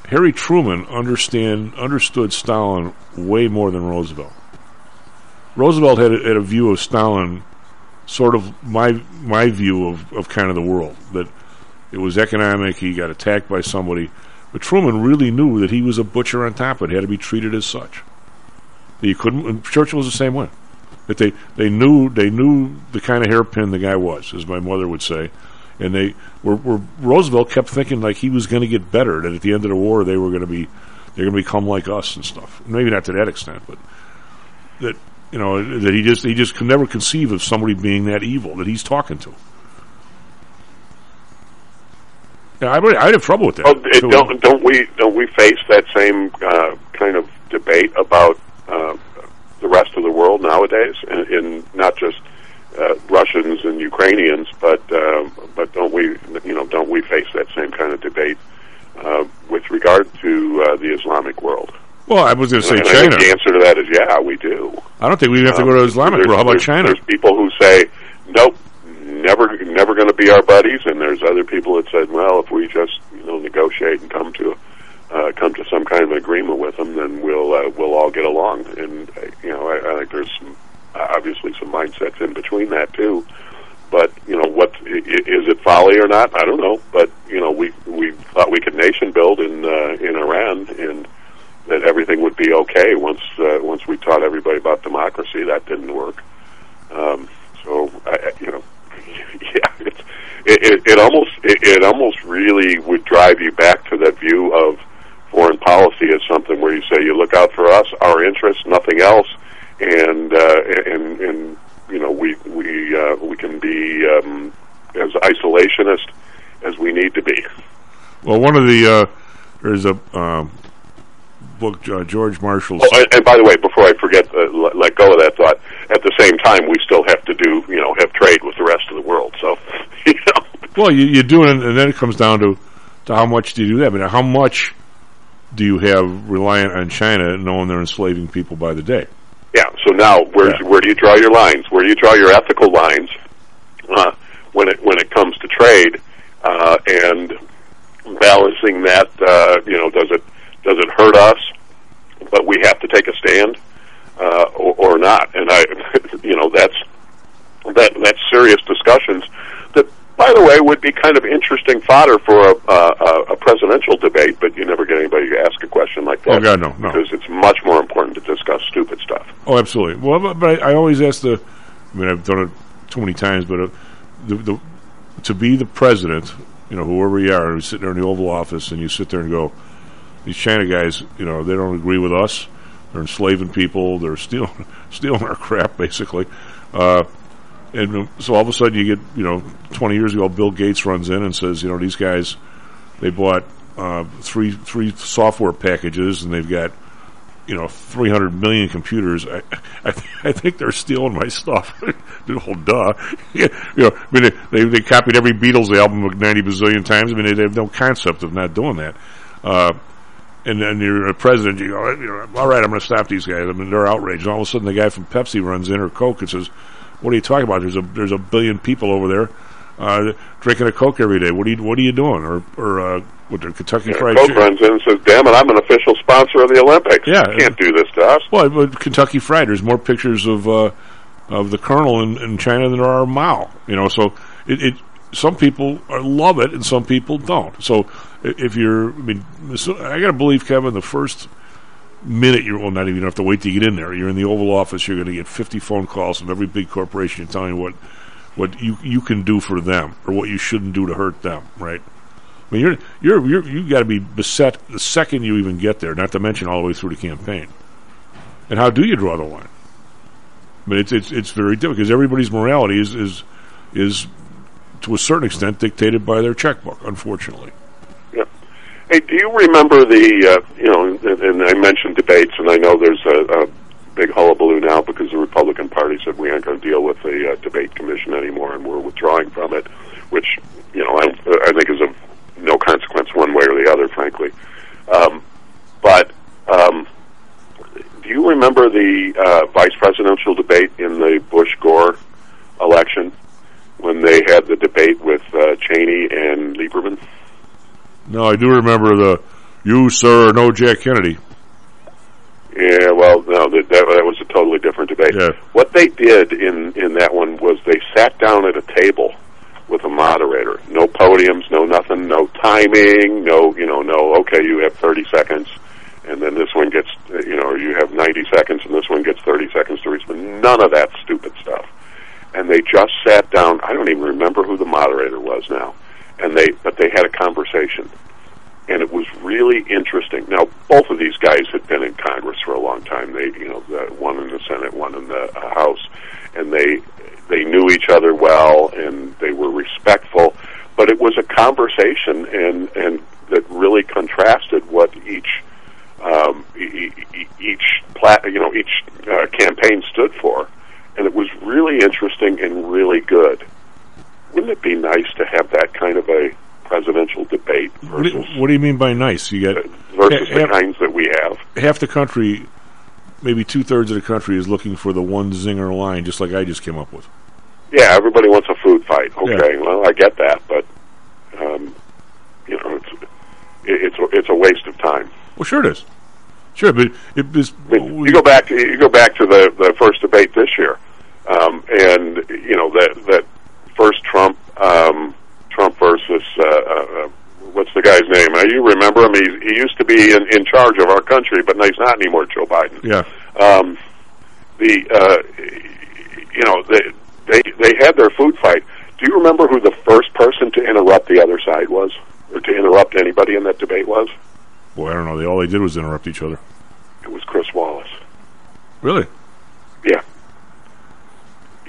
Harry Truman understand understood Stalin way more than Roosevelt. Roosevelt had a, had a view of Stalin, sort of my my view of, of kind of the world that it was economic. He got attacked by somebody, but Truman really knew that he was a butcher on top. Of it had to be treated as such. That you couldn't. Churchill was the same way that they they knew they knew the kind of hairpin the guy was, as my mother would say, and they were, were Roosevelt kept thinking like he was going to get better, that at the end of the war they were going to be they're going to become like us and stuff. Maybe not to that extent, but that you know that he just he just could never conceive of somebody being that evil that he's talking to. Yeah, I would I'd have trouble with that. It, don't don't we don't we face that same uh, kind of debate about uh, the rest of the world nowadays, in, in not just uh, Russians and Ukrainians, but uh, but don't we you know don't we face that same kind of debate uh, with regard to uh, the Islamic world? Well, I was going to say and I China. think the answer to that is yeah, we do. I don't think we even have to go to Um, Islamic world. How about there's- China? There's people who say, nope, never, never going to be our buddies, and there's other people that said, well, if we just, you know, negotiate and come to, uh, come to some kind of agreement with them, then we'll, uh, we'll all get along. And uh, you know, I, I think there's some, obviously some mindsets in between that too. But you know, what is it folly or not? I don't know. But you know, we we thought we could nation build in uh, in Iran, and that everything would be okay once uh, once we taught everybody about democracy. That didn't work. Um, so I, I- you know, yeah, it's, it, it, it almost it, almost really would drive you back to that view of foreign policy as something where you say you look out for us, our interests, nothing else, and uh, and and you know we we uh, we can be um, as isolationist as we need to be. Well, one of the uh, there's a um, book uh, George Marshall's. Oh, and, and by the way, before I forget, uh, let, let go of that thought. At the same time, we still have to do, you know, have trade with the rest of the world. So, you know, Well, you, you do it, and then it comes down to to how much do you do that? I mean, how much do you have reliant on China, knowing they're enslaving people by the day? yeah. So now, where where do you draw your lines? Where do you draw your ethical lines uh, when it when it comes to trade uh, and balancing that? Uh, you know, does it does it hurt us? But we have to take a stand, uh, or, or not. And I, you know, that's that that's serious discussions that, by the way, would be kind of interesting fodder for a, a, a presidential debate. But you never get anybody to ask a question like that. Oh, God, no, no. because it's much more important to discuss stupid stuff. Oh, absolutely. Well, but, but I, I always ask the. I mean, I've done it too many times, but uh, the, the to be the president, you know, whoever you are, who's sitting there in the Oval Office, and you sit there and go, these China guys, you know, they don't agree with us. They're enslaving people. They're stealing stealing our crap, basically. Uh, and so all of a sudden, you get, you know, 20 years ago, Bill Gates runs in and says, you know, these guys, they bought uh, three three software packages, and they've got you know, 300 million computers. I, I, th- I think they're stealing my stuff. oh, duh. You know, I mean, they, they copied every Beatles album 90 bazillion times. I mean, they have no concept of not doing that. Uh, and then you're a president, you go, all right, I'm going to stop these guys. I mean, they're outraged. And all of a sudden, the guy from Pepsi runs in or Coke and says, "What are you talking about? There's a there's a billion people over there uh, drinking a Coke every day. What are you What are you doing?" Or or uh, what? the Kentucky Fried Coke Chicken. runs in and says, "Damn it, I'm an official sponsor of the Olympics. Yeah. you can't do this to us." Well, but Kentucky Fried. There's more pictures of uh, of the Colonel in, in China than there are Mao. You know, so it, it some people are, love it and some people don't. So if you're, I mean, so I got to believe Kevin. The first minute you're, well, not even have to wait to get in there. You're in the Oval Office. You're going to get 50 phone calls from every big corporation telling you what what you you can do for them or what you shouldn't do to hurt them. Right. I mean, you're you're, you're you got to be beset the second you even get there. Not to mention all the way through the campaign. And how do you draw the line? I mean, it's it's it's very difficult because everybody's morality is is is to a certain extent dictated by their checkbook. Unfortunately, Yeah. Hey, do you remember the, uh, you know, and, and I mentioned debates, and I know there's a, a big hullabaloo now because the Republican Party said we aren't going to deal with the uh, debate commission anymore, and we're withdrawing from it, which, you know, I, I think is of no consequence one way or the other, frankly. Um, but um, do you remember the uh, vice presidential debate in the Bush Gore election when they had the debate with uh, Cheney and Lieberman? no, I do remember the you sir no Jack Kennedy. Yeah, well, no, that, that that was a totally different debate. What they did in in that one was they sat down at a table with a moderator. No podiums, no nothing, no timing, no you know, no. Okay, you have thirty seconds, and then this one gets you know, or you have ninety seconds, and this one gets thirty seconds to respond. None of that stupid stuff. And they just sat down. I don't even remember who the moderator was now, and they but they had a conversation and it was really interesting. Now, both of these guys had been in Congress for a long time. They, you know, the, one in the Senate, one in the uh, House, and they they knew each other well, and they were respectful. But it was a conversation, and and that really contrasted what each um, e- e- each plat, you know, each uh, campaign stood for, and it was really interesting and really good. Wouldn't it be nice to have that kind of a presidential debate What do, versus you, what do you mean by nice? You got versus ha- the half, kinds that we have. half the country, maybe two thirds of the country is looking for the one zinger line, just like I just came up with. Yeah, everybody wants a food fight. Okay, well, I get that, but um, you know, it's it, it's a, it's a waste of time. Well, sure it is. Sure, but it is. I mean, you go back you go back to the the first debate this year, um, and you know that that first Trump um, Trump versus uh, uh, what's the guy's name? Uh, you remember him? He he used to be in in charge of our country, but he's not anymore. Joe Biden. Yeah. um, the uh, you know they they they had their food fight. Do you remember who the first person to interrupt the other side was, or to interrupt anybody in that debate was? Boy, I don't know. They, all they did was interrupt each other. It was Chris Wallace. Really? Yeah,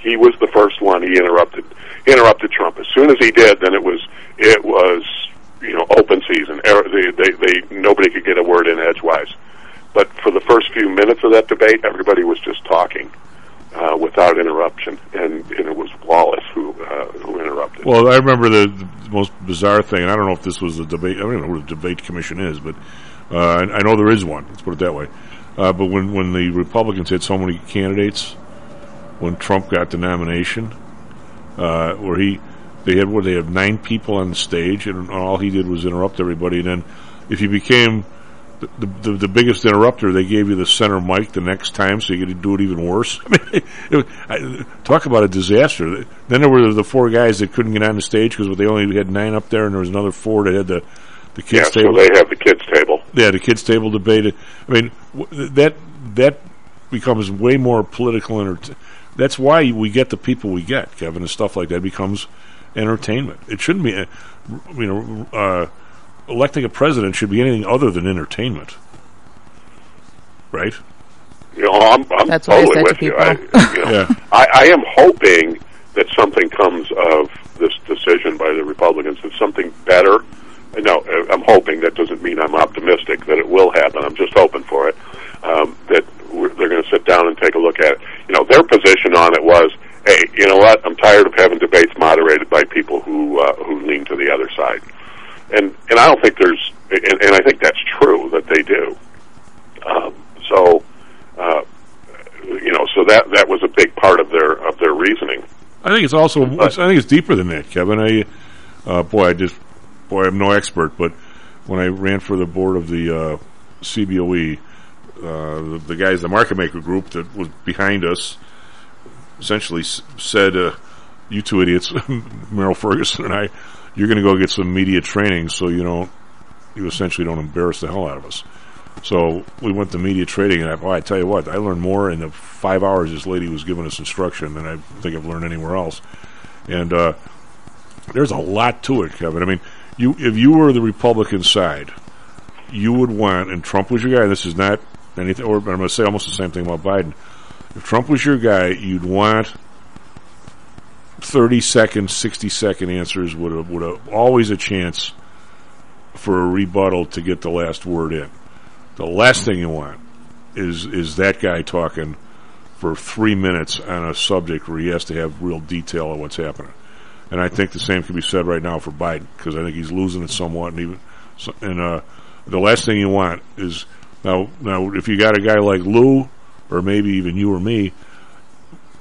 he was the first one. He interrupted. interrupted Trump. As soon as he did, then it was it was you know open season. Er- They, they, they nobody could get a word in edgewise. But for the first few minutes of that debate, everybody was just talking uh, without interruption, and, and it was Wallace who uh, who interrupted. Well, I remember the, the most bizarre thing, and I don't know if this was the debate. I don't know what a debate commission is, but uh, I, I know there is one. Let's put it that way. Uh, but when when the Republicans had so many candidates, when Trump got the nomination, uh, where he they had what they had nine people on the stage, and all he did was interrupt everybody. And then, if you became the, the, the biggest interrupter, they gave you the center mic the next time, so you could do it even worse. I mean, it, I, talk about a disaster. Then there were the four guys that couldn't get on the stage because they only had nine up there, and there was another four that had the the yeah, kids so table. they have the kids table. Yeah, the kids table debate. I mean, w- that that becomes way more political. Enter- that's why we get the people we get, Kevin, and stuff like that becomes entertainment. It shouldn't be, you know, uh, electing a president should be anything other than entertainment, right? You know, I'm, I'm That's what I totally said to you. people. I, you know, Yeah. I, I am hoping that something comes of this decision by the Republicans. That something better. No, uh, I'm hoping. That doesn't mean I'm optimistic that it will happen. I'm just hoping for it. Um, that we're, they're going to sit down and take a look at it. You know, their position on it was, hey, you know what? I'm tired of having debates moderated by people who uh, who lean to the other side. And and I don't think there's, and, and I think that's true that they do. Um, so, uh, you know, so that that was a big part of their of their reasoning. I think it's also. I think it's deeper than that, Kevin. I, uh, boy, I just, boy, I'm no expert, but when I ran for the board of the uh, CBOE, uh, the, the guys, the market maker group that was behind us, essentially s- said, uh, "You two idiots, Merrill Ferguson and I, you're going to go get some media training, so you don't, you essentially don't embarrass the hell out of us." So we went to media training, and I, I tell you what, I learned more in the five hours this lady was giving us instruction than I think I've learned anywhere else. And uh, there's a lot to it, Kevin. I mean, you if you were the Republican side, you would want, and Trump was your guy. This is not anything, or I'm going to say almost the same thing about Biden. If Trump was your guy, you'd want 30 second, 60 second answers would have, would have always a chance for a rebuttal to get the last word in. The last thing you want is is that guy talking for three minutes on a subject where he has to have real detail of what's happening. And I think the same can be said right now for Biden because I think he's losing it somewhat. And even and uh, the last thing you want is now now if you got a guy like Lou or maybe even you or me,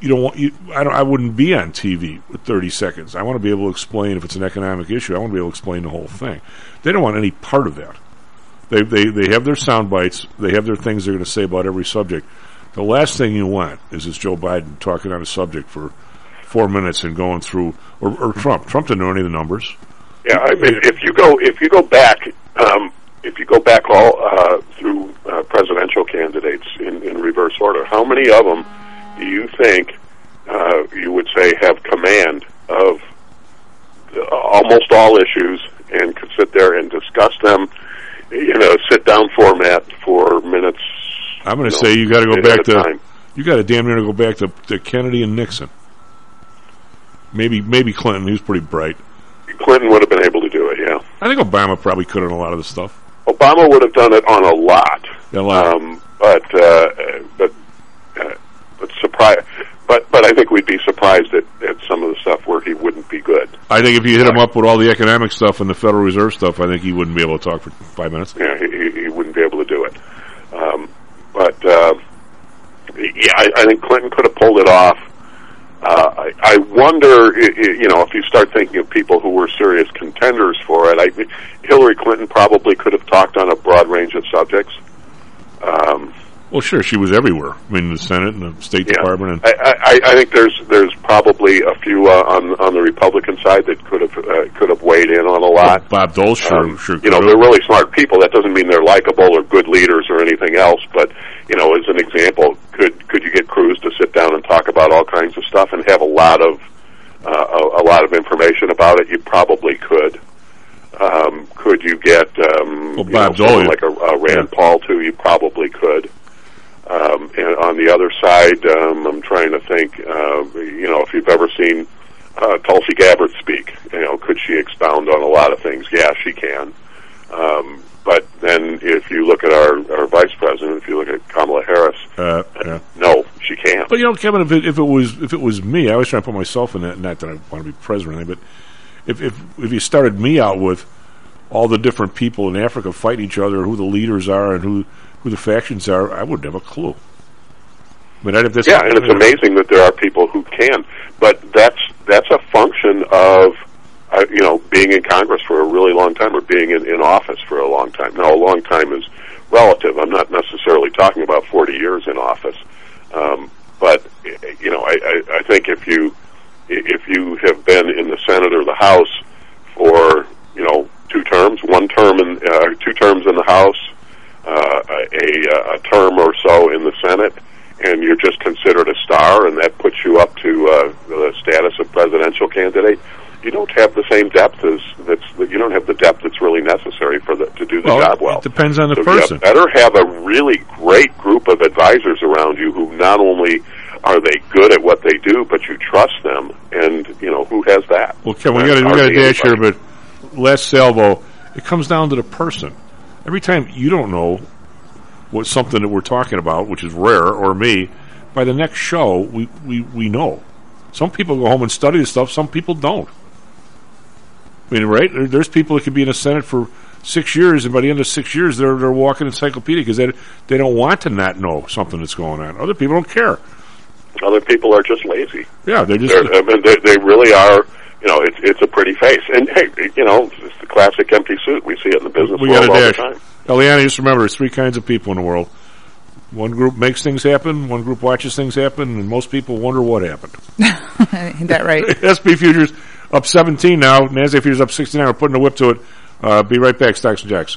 you don't want you. I don't. I wouldn't be on TV with thirty seconds. I want to be able to explain if it's an economic issue. I want to be able to explain the whole thing. They don't want any part of that. They they they have their sound bites. They have their things they're going to say about every subject. The last thing you want is this Joe Biden talking on a subject for four minutes and going through, or, or Trump. Trump didn't know any of the numbers. Yeah, I mean, if you go if you go back, um, if you go back all uh, through uh, presidential candidates in, in reverse order, how many of them do you think uh, you would say have command of the, almost all issues and could sit there and discuss them? You know, sit down format for minutes. I'm going to say you got to go back to time. you got to damn near go back to, to Kennedy and Nixon. Maybe maybe Clinton. He was pretty bright. Clinton would have been able to do it. Yeah, I think Obama probably could on a lot of the stuff. Obama would have done it on a lot. A lot. Um, but uh, but uh, but surprise. But but I think we'd be surprised at, at some of the stuff where he wouldn't be good. I think if you hit him up with all the economic stuff and the Federal Reserve stuff, I think he wouldn't be able to talk for five minutes. Yeah, he, he- he wouldn't be able to do it. Um, but uh, yeah, I, I think Clinton could have pulled it off. Uh, I, I wonder, you know, if you start thinking of people who were serious contenders for it. I, Hillary Clinton probably could have talked on a broad range of subjects. Um, Well, sure, she was everywhere. I mean, the Senate and the State Department, and I, I, I think there's there's probably a few uh, on on the Republican side that could have uh, could have weighed in on a lot. Bob Dole, sure, Um, sure. you know, they're really smart people. That doesn't mean they're likable or good leaders or anything else. But you know, as an example, could could you get Cruz to sit down and talk about all kinds of stuff and have a lot of uh, a, a lot of information about it? You probably could. Um, could you get um, Well, you Bob know, Dole- like a, a Rand yeah. Paul too? You probably could. Um, and on the other side, um, I'm trying to think. Uh, you know, if you've ever seen uh, Tulsi Gabbard speak? You know, could she expound on a lot of things? Yeah, she can. Um, but then, if you look at our, our vice president, if you look at Kamala Harris, Uh, yeah. no, she can't. But you know, Kevin, if it, if it was if it was me, I always try to put myself in that. Not that I want to be president, or anything, but if if if you started me out with all the different people in Africa fighting each other, who the leaders are, and who who the factions are, I wouldn't have a clue. I mean, I'd have this. yeah, and it's amazing that there are people who can. But that's that's a function of uh, you know being in Congress for a really long time or being in, in office for a long time. Now, a long time is relative. I'm not necessarily talking about 40 years in office, um, but you know, I, I, I think if you if you have been in the Senate or the House for you know two terms, one term in uh, two terms in the House, uh, a, a term or so in the Senate, and you're just considered a star, and that puts you up to uh, the status of presidential candidate. You don't have the same depth as that's. You don't have the depth that's really necessary for the to do the Well, job well. it depends on the so person. You better have a really great group of advisors around you who not only are they good at what they do, but you trust them, and you know who has that. Well, Kevin, we got we got hardly dash here, but last salvo, it comes down to the person. Every time you don't know what something that we're talking about, which is rare, or me, by the next show we we we know. Some people go home and study the stuff. Some people don't. I mean, right? There, there's people that could be in the Senate for six years, and by the end of six years, they're they're walking encyclopedia because they they don't want to not know something that's going on. Other people don't care. Other people are just lazy. Yeah, they're just They're, I mean, they, they really are. You know, it's it's a pretty face, and hey, you know, it's the classic empty suit. We see it in the business we world got all a the time. Eliana, just remember, there's three kinds of people in the world. One group makes things happen, one group watches things happen, and most people wonder what happened. Ain't that right? SP futures up 17 now. NASDAQ futures up 69. We're putting a whip to it. Uh, be right back. Stocks and Jocks.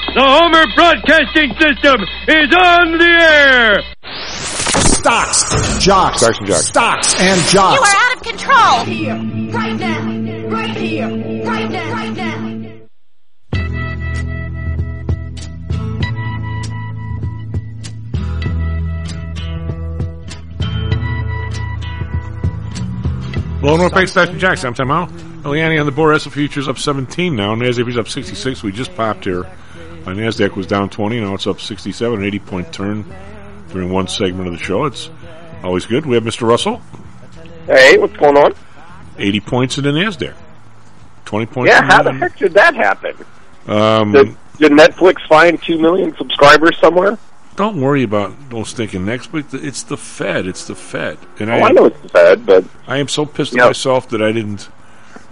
The Homer Broadcasting System is on the air! Stocks, jocks, Stocks and jocks. stocks and jocks. You are out of control! Here, right now, right here, right now, right now. Well, North Bay Stocks and Jocks. I'm Tim Howe. Eliani on the board. S&P futures up 17 now. NASDAQ is up 66. We just popped here. My NASDAQ was down 20. Now it's up 67. An 80 point turn during one segment of the show. It's always good. We have Mr. Russell. Hey, what's going on? 80 points in the NASDAQ. 20 points Yeah, how the heck did that happen? Um, Did, did Netflix find two million subscribers somewhere? don't worry about those thinking next, but it's the Fed. It's the Fed. And Oh, I know it's the Fed, but I am so pissed at myself that I didn't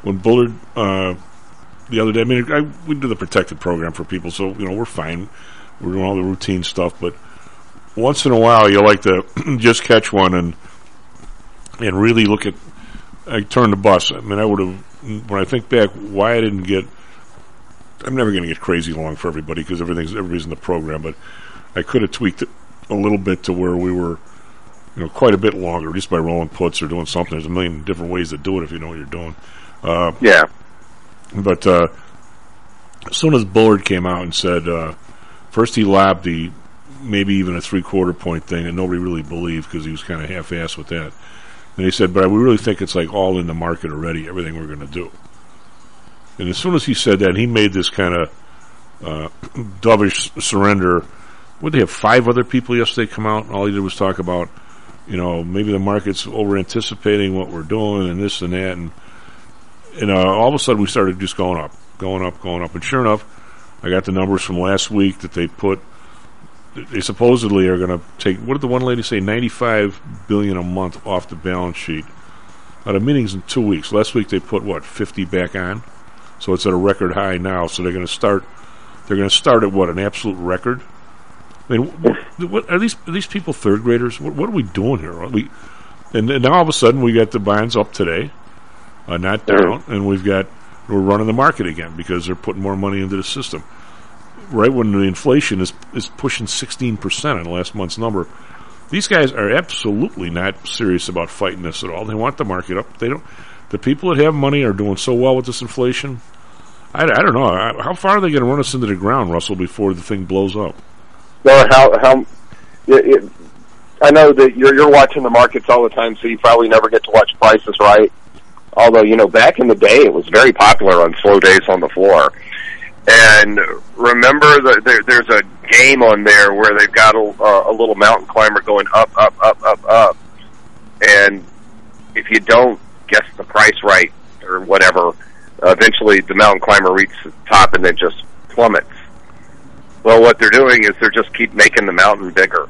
when Bullard uh, the other day. I mean, I, we do the protected program for people, so you know we're fine. We're doing all the routine stuff, but once in a while you like to just catch one and and really look at. I turn the bus. I mean, I would have when I think back why I didn't get. I'm never going to get crazy long for everybody because everything's everybody's in the program, but I could have tweaked it a little bit to where we were, you know, quite a bit longer just by rolling puts or doing something. There's a million different ways to do it if you know what you're doing. Uh, yeah. But uh, as soon as Bullard came out and said, uh, first he lobbed the maybe even a three quarter point thing, and nobody really believed because he was kind of half assed with that. And he said, but we really think it's like all in the market already, everything we're going to do. And as soon as he said that, he made this kind of uh, dovish surrender. Would they have five other people yesterday come out? And all he did was talk about, you know, maybe the market's over anticipating what we're doing and this and that. And, and uh, all of a sudden we started just going up, going up, going up. And sure enough, I got the numbers from last week that they put. They supposedly are going to take. What did the one lady say? Ninety-five billion a month off the balance sheet. Out of meetings in two weeks. Last week they put what fifty back on, so it's at a record high now. So they're going to start. They're going to start at what an absolute record. I mean, what, what, are these are these people third graders? What, what are we doing here? We and, and now all of a sudden we got the bonds up today, uh, not down, and we've got we're running the market again because they're putting more money into the system. Right when the inflation is is pushing sixteen percent on last month's number, these guys are absolutely not serious about fighting this at all. They want the market up. They don't. The people that have money are doing so well with this inflation. I, I don't know. How far are they going to run us into the ground, Russell, before the thing blows up? Well, how how it, it, I know that you're you're watching the markets all the time, so you probably never get to watch prices right. Although you know, back in the day, it was very popular on slow days on the floor. And remember, that there, there's a game on there where they've got a, uh, a little mountain climber going up, up, up, up, up, and if you don't guess the price right or whatever, eventually the mountain climber reaches the top and then just plummets. Well, what they're doing is they're just keep making the mountain bigger.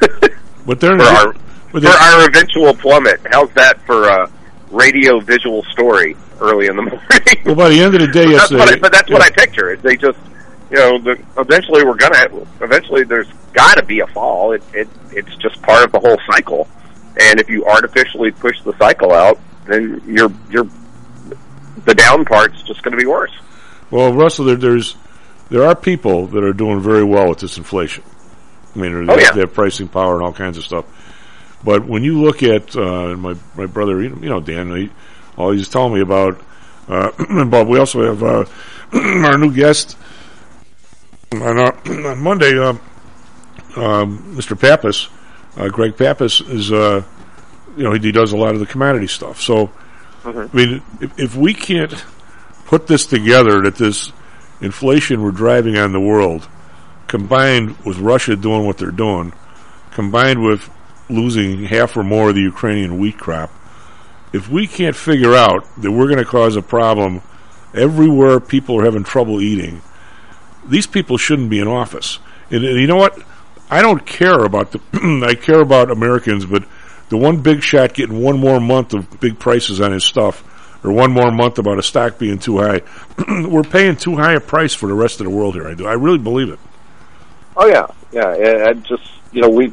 But they're for our for our eventual plummet. How's that for a radio visual story early in the morning? Well, by the end of the day, but that's what I, but that's what. I picture. They just you know the, eventually we're gonna eventually there's got to be a fall. It, it it's just part of the whole cycle. And if you artificially push the cycle out, then you're you're the down part's just going to be worse. Well, Russell, there, there's there are people that are doing very well with this inflation. I mean, they, Oh, yeah. they have pricing power and all kinds of stuff. But when you look at uh, my my brother, you know, Dan, he, all he's telling me about, uh, Bob, we also have uh, our new guest on, our, on Monday, um, um, Mr. Pappas, uh, Greg Pappas is, uh, you know, he, he does a lot of the commodity stuff. So, I mean, if, if we can't put this together, that this inflation we're driving on the world, combined with Russia doing what they're doing, combined with losing half or more of the Ukrainian wheat crop, if we can't figure out that we're going to cause a problem everywhere people are having trouble eating, these people shouldn't be in office. And, and you know what? I don't care about the. I care about Americans, but the one big shot getting one more month of big prices on his stuff, or one more month about a stock being too high, we're paying too high a price for the rest of the world here. I do. I really believe it. Oh yeah, yeah. And just you know, we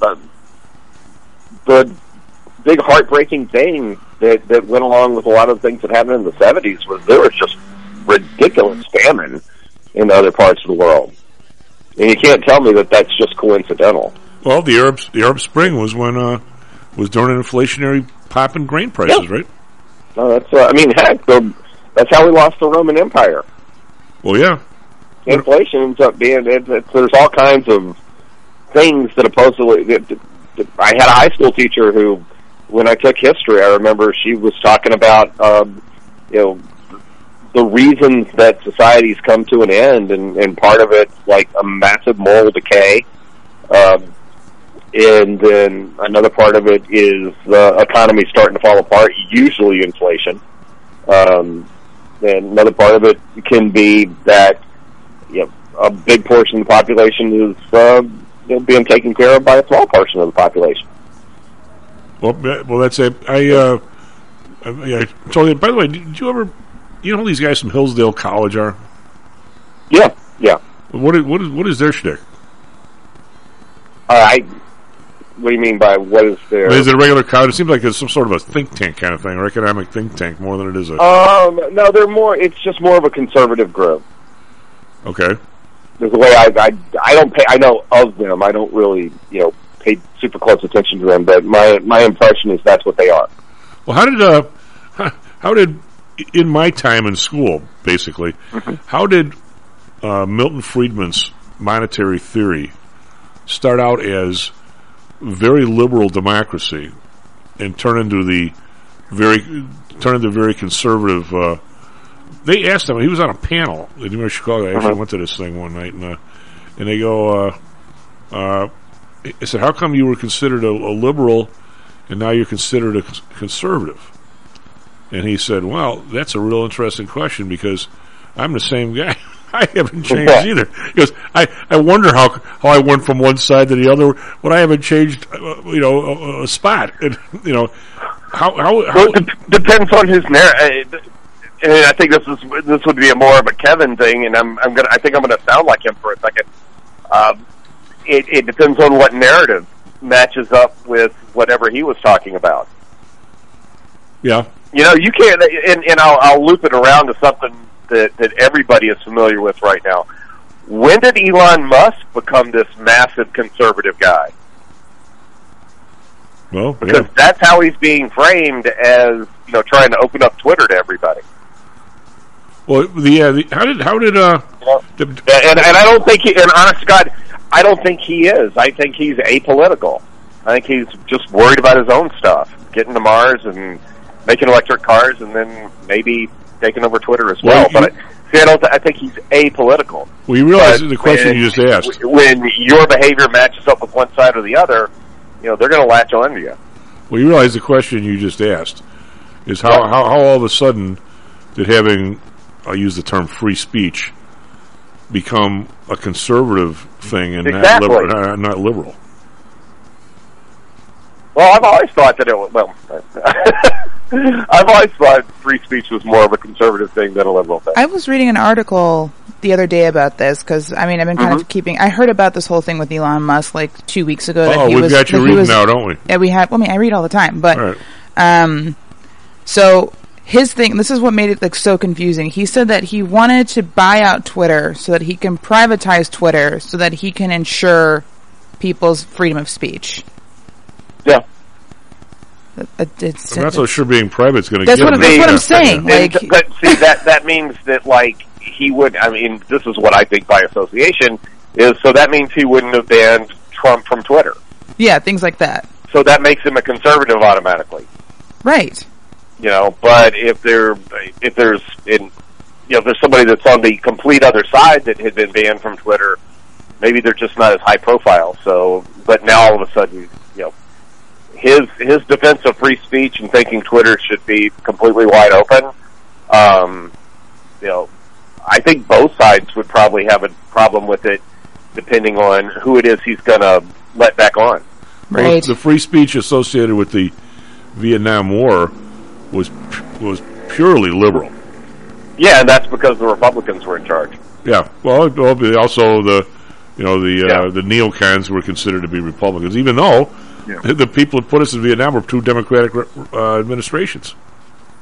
uh, the big heartbreaking thing that that went along with a lot of things that happened in the seventies was there was just ridiculous famine in other parts of the world, and you can't tell me that that's just coincidental. Well, the Arab the Arab Spring was when uh, was during an inflationary pop in grain prices, right? No, that's uh, I mean, heck, the, that's how we lost the Roman Empire. Well, yeah. Inflation ends up being it, it, there's all kinds of things that supposedly. I had a high school teacher who, when I took history, I remember she was talking about, um, you know, the reasons that societies come to an end, and, and part of it's like a massive moral decay. Um, and then another part of it is the economy starting to fall apart, usually inflation. Um, and another part of it can be that you know, a big portion of the population is uh, know, being taken care of by a small portion of the population. Well, well, that's it. I, uh, I, I told you. By the way, did you ever you know who these guys from Hillsdale College are? Yeah, yeah. What is, what is what is their shtick? Uh, I. What do you mean by what is their? Is it a regular college? It seems like it's some sort of a think tank kind of thing, or economic think tank, more than it is a. Um, no, they're more. It's just more of a conservative group. okay. There's a way I, I I don't pay. I know of them. I don't really you know pay super close attention to them, but my my impression is that's what they are. Well, how did uh, how did in my time in school, basically, how did uh, Milton Friedman's monetary theory start out as very liberal democracy and turn into the very turn into very conservative? Uh, they asked him. He was on a panel at the University of Chicago. I actually Uh-huh. went to this thing one night, and uh, and they go. Uh, uh, I said, "How come you were considered a, a liberal, and now you're considered a conservative?" And he said, "Well, that's a real interesting question because I'm the same guy. I haven't changed either." He goes, "I, I wonder how how I went from one side to the other when I haven't changed, uh, you know, a, a spot. And you know, how how, how Well, it de- depends on his narrative. And I think this is this would be a more of a Kevin thing, and I'm I'm gonna I think I'm gonna sound like him for a second. Um, it, it depends on what narrative matches up with whatever he was talking about. yeah." You know, you can't, and, and I'll, I'll loop it around to something that, that everybody is familiar with right now. When did Elon Musk become this massive conservative guy? Well, Because yeah. that's how he's being framed as, you know, trying to open up Twitter to everybody. Well, the, uh, the how did how did uh the, And, and I don't think he, and honest God, I don't think he is. I think he's apolitical. I think he's just worried about his own stuff, getting to Mars and making electric cars, and then maybe taking over Twitter as well. Well, but I, see, I don't. Th- I think he's apolitical. well, you realize But the question when- you just asked. When your behavior matches up with one side or the other, you know they're going to latch on to you. Well, you realize the question you just asked is how, how, how all of a sudden did having, I'll use the term free speech, become a conservative thing and Exactly. not, liberal, uh, not liberal? Well, I've always thought that it was. Well, I've always thought free speech was more of a conservative thing than a liberal thing. I was reading an article the other day about this because I mean I've been kind Mm-hmm. of keeping. I heard about this whole thing with Elon Musk like two weeks ago. that Oh, we've was, got you reading was- now, don't we? Yeah, we have. Well, I mean, I read all the time, but All right. um, so his thing. This is what made it like so confusing. He said that he wanted to buy out Twitter so that he can privatize Twitter so that he can ensure people's freedom of speech. Yeah. It- it- it's, I'm not so sure being private is going to That's get what him I'm- that's what I'm saying. Like- but see that that means that like he would. I mean, this is what I think by association is. So that means he wouldn't have banned Trump from Twitter. yeah, things like that. So that makes him a conservative automatically. Right. You know, but if there if there's in you know if there's somebody that's on the complete other side that had been banned from Twitter, maybe they're just not as high profile. So, but now all of a sudden, you know, his his defense of free speech and thinking Twitter should be completely wide open. Um, you know, I think both sides would probably have a problem with it, depending on who it is he's going to let back on. Well, the free speech associated with the Vietnam War was was purely liberal. Yeah, and that's because the Republicans were in charge. Yeah. Well, also the you know the uh, the neocons were considered to be Republicans, even though the, the people that put us in Vietnam were two Democratic uh, administrations.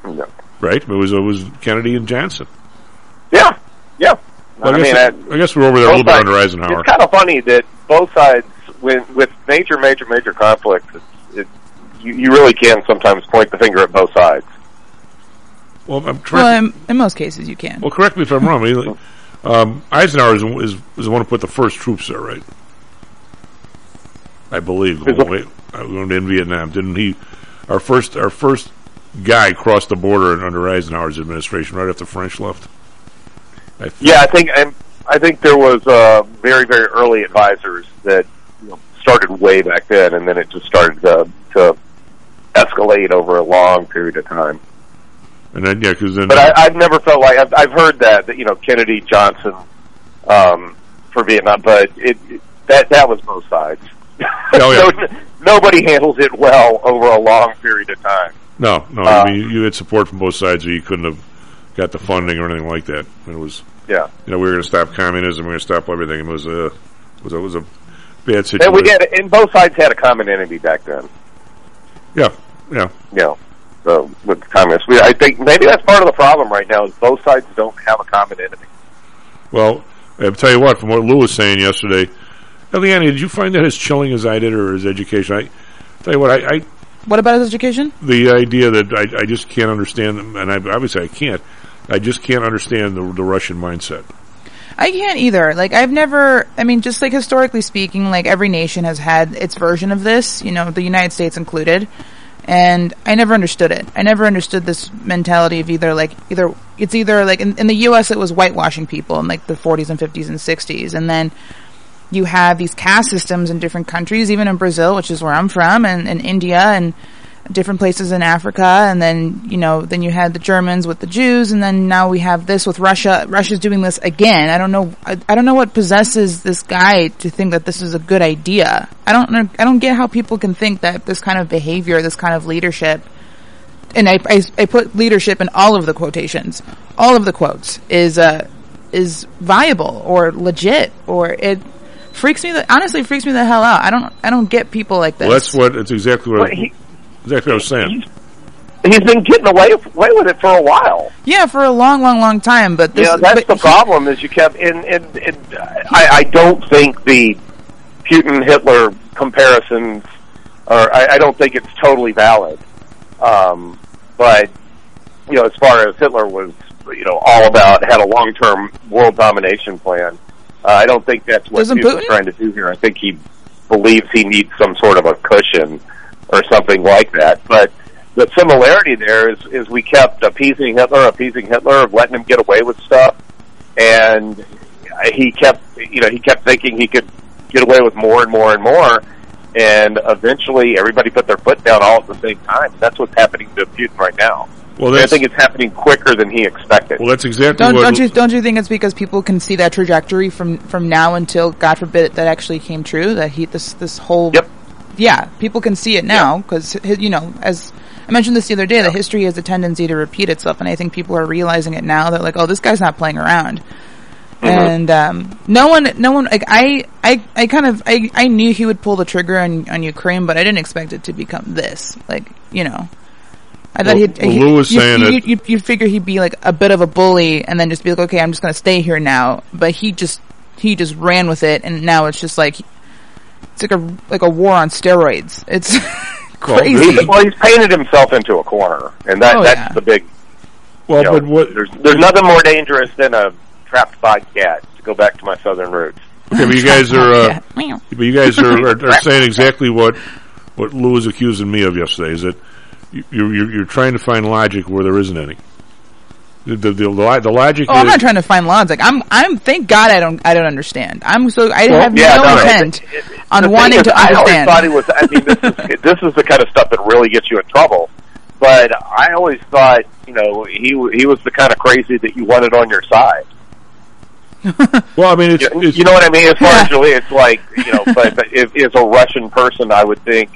Yeah. Right. It was it was Kennedy and Johnson. Yeah, yeah. Well, I, I guess, mean, I, guess we're over there a little both bit sides- under Eisenhower. It's kind of funny that both sides, when with major, major, major conflicts, it's, it, you, you really can sometimes point the finger at both sides. Well, I'm trying. Well, in, in most cases, you can. Well, correct me if I'm wrong. I mean, um, Eisenhower is, is, is the one who put the first troops there, right? I believe. Is it- Wait, uh, in Vietnam, didn't he? Our first, our first guy crossed the border under Eisenhower's administration, right after the French left. I think. Yeah, I think and I think there was uh, very, very early advisors that you know, started way back then, and then it just started to, to escalate over a long period of time. And then yeah, because then But I, I've never felt like I've, I've heard that that you know Kennedy Johnson um, for Vietnam, but it, it that that was both sides. Oh, yeah. So, nobody handles it well over a long period of time. no, no. Uh, I mean, you had support from both sides, or you couldn't have got the funding or anything like that. It was Yeah. you know we were going to stop communism, we were going to stop everything. It was a it was a, it was a bad situation. And we had, and both sides had a common enemy back then. Yeah, yeah. You know, so with the communists, we, I think maybe that's part of the problem right now is both sides don't have a common enemy. Well, I'll tell you what, from what Lou was saying yesterday, Eliane, did you find that as chilling as I did, or his education? I tell you what, I, I What about his education? the idea that I, I just can't understand, them, and I obviously I can't. I just can't understand the, the Russian mindset. I can't either. Like I've never I mean just like historically speaking, like every nation has had its version of this, you know, the United States included. And I never understood it. I never understood this mentality of either like either it's either like in, in the US it was whitewashing people in like the 40s and 50s and 60s and then you have these caste systems in different countries, even in Brazil, which is where I'm from, and, in India, and different places in Africa, and then you know, then you had the Germans with the Jews, and then now we have this with Russia. Russia's doing this again. I don't know. I, I don't know what possesses this guy to think that this is a good idea. I don't. know- I don't get how people can think that this kind of behavior, this kind of leadership, and I, I, I put leadership in all of the quotations, all of the quotes is uh is viable or legit or it freaks me. The, honestly, freaks me the hell out. I don't. I don't get people like this. Well, that's what it's exactly what Well, I, he- exactly what I was saying. He's been getting away away with it for a while. Yeah, for a long, long, long time. But this, yeah, that's but the he- problem. Is you kept and and, and I, I don't think the Putin Hitler comparisons are. I, I don't think it's totally valid. Um, but you know, as far as Hitler was, you know, all about had a long term world domination plan. Uh, I don't think that's what Doesn't Putin's Putin? trying to do here. I think he believes he needs some sort of a cushion or something like that. But the similarity there is, is we kept appeasing Hitler, appeasing Hitler, letting him get away with stuff, and he kept, you know, he kept thinking he could get away with more and more and more, and eventually everybody put their foot down all at the same time. That's what's happening to Putin right now. Well, I think it's happening quicker than he expected. well, that's exactly Don't, what. don't you don't you think it's because people can see that trajectory from from now until God forbid that actually came true that he this this whole Yep. Yeah people can see it now because you know as I mentioned this the other day that history has a tendency to repeat itself and I think people are realizing it now that like oh this guy's not playing around and um, no one no one like I I I kind of I I knew he would pull the trigger on on Ukraine but I didn't expect it to become this like you know. I thought Well, he'd, well, he, Lou was you, saying you, you, you'd figure he'd be like a bit of a bully and then just be like, okay, I'm just going to stay here now. But he just, he just ran with it and now it's just like, it's like a, like a war on steroids. It's crazy. He's, well, he's painted himself into a corner, and that Oh, that's yeah. the big. well, you know, but what? There's there's nothing more dangerous than a trapped by cat. To go back to my southern roots. Okay, but you guys are. Uh, but you guys are, are, are saying exactly what what Lou was accusing me of yesterday. Is that you, you're you're you're trying to find logic where there isn't any. The the, the, the logic Oh, I'm not trying to find logic. I'm, I'm, thank God I don't, I don't understand. I'm so, I have yeah, no, no, no, intent it- it- on wanting is, to I always understand. thought he was. I mean, this is this is the kind of stuff that really gets you in trouble. But I always thought, you know, he he was the kind of crazy that you wanted on your side. well. I mean, it's, You, it's you know what I mean? As far as Julie, it's like you know, but, but if, as a Russian person, I would think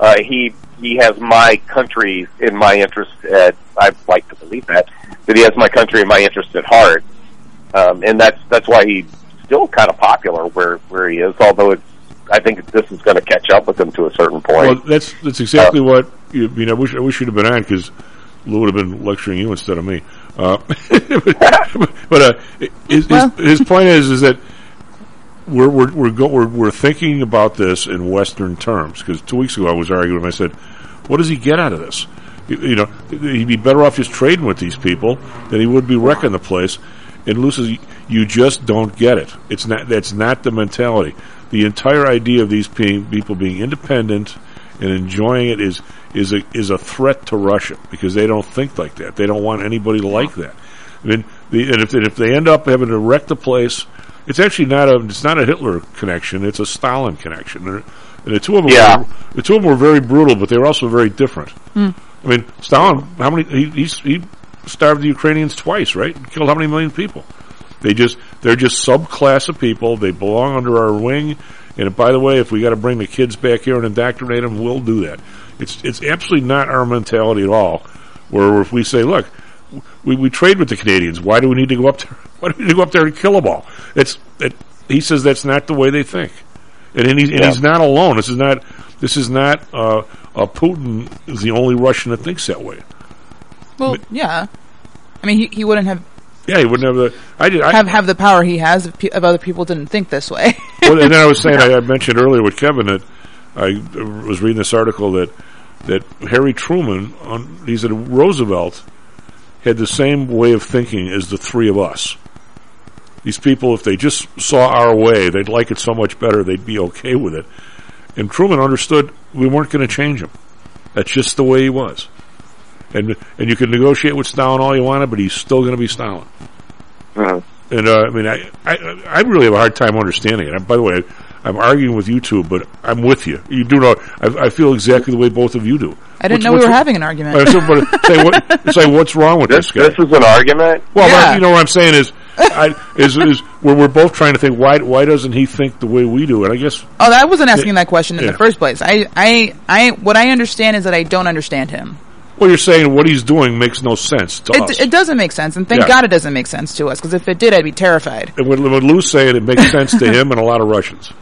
uh, he he has my country in my interest. At I'd like to believe that that he has my country in my interest at heart, um, and that's that's why he's still kind of popular where where he is. Although it's, I think this is going to catch up with him to a certain point. well, that's that's exactly what you, you know. I wish I wish you'd have been on because Lou would have been lecturing you instead of me. Uh, but but uh, his, Well- his, his point is is that we're we're we're, go, we're we're thinking about this in Western terms because two weeks ago I was arguing. I said, "What does he get out of this?" You, know, he'd be better off just trading with these people than he would be wrecking the place. And Lou says, "You just don't get it. It's not. That's not the mentality. The entire idea of these people being independent and enjoying it is is a is a threat to Russia because they don't think like that. They don't want anybody like that. I mean, the, and if and if they end up having to wreck the place, it's actually not a it's not a Hitler connection. It's a Stalin connection. And, the two of them, Yeah. were, the two of them were very brutal, but they were also very different. Hmm. I mean, Stalin, how many he he's, he starved the Ukrainians twice, right? Killed how many million people? They just they're just subclass of people. They belong under our wing. And by the way, if we got to bring the kids back here and indoctrinate them, we'll do that. It's it's absolutely not our mentality at all. Where if we say, look, we, we trade with the Canadians. Why do we need to go up there? Why do we need to go up there and kill them all? It's it, he says that's not the way they think, and, and, he's, and Yeah. he's not alone. This is not this is not uh, uh, Putin is the only Russian that thinks that way. Well, yeah. I mean, he, he wouldn't have Yeah, he wouldn't have the. I did. I, have have the power he has if, pe- if other people didn't think this way. well, and then I was saying I, I mentioned earlier with Kevin that I was reading this article that that Harry Truman on he said Roosevelt had the same way of thinking as the three of us. These people, if they just saw our way, they'd like it so much better, they'd be okay with it. And Truman understood we weren't going to change him. That's just the way he was. And and you can negotiate with Stalin all you wanted, but he's still going to be Stalin. And uh, I mean, I, I I really have a hard time understanding it. And by the way, I'm arguing with you two, but I'm with you. You do know I, I feel exactly the way both of you do. I didn't What's- know we what's- were having an argument. Uh, so, but say what, say what's wrong with this, guy? This is an argument. Well, Yeah. you know what I'm saying is, I, is is where we're both trying to think why why doesn't he think the way we do? And I guess Oh, I wasn't asking that question in Yeah. the first place. I, I, I, what I understand is that I don't understand him. well, you're saying what he's doing makes no sense to us. It, it doesn't make sense, and thank Yeah. God it doesn't make sense to us. Because if it did, I'd be terrified. And when, when Lou's saying it makes sense to him and a lot of Russians,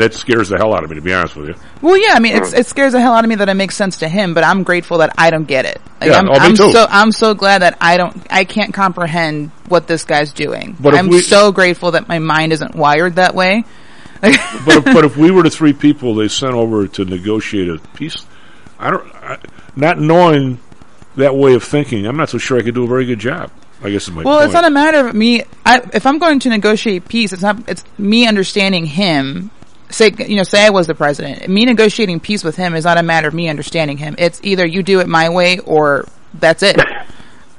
that scares the hell out of me, to be honest with you. Well, yeah, I mean, it's, it scares the hell out of me that it makes sense to him, but I'm grateful that I don't get it. Like, Yeah, I'm, oh, me I'm too. so I'm so glad that I don't I can't comprehend what this guy's doing. But I'm we- so grateful that my mind isn't wired that way. but if, but if we were the three people they sent over to negotiate a peace, I don't, I, not knowing that way of thinking, I'm not so sure I could do a very good job. I guess is my well, point. it's not a matter of me. I, if I'm going to negotiate peace, it's not. It's me understanding him. Say, you know, say I was the president. Me negotiating peace with him is not a matter of me understanding him. It's either you do it my way or that's it.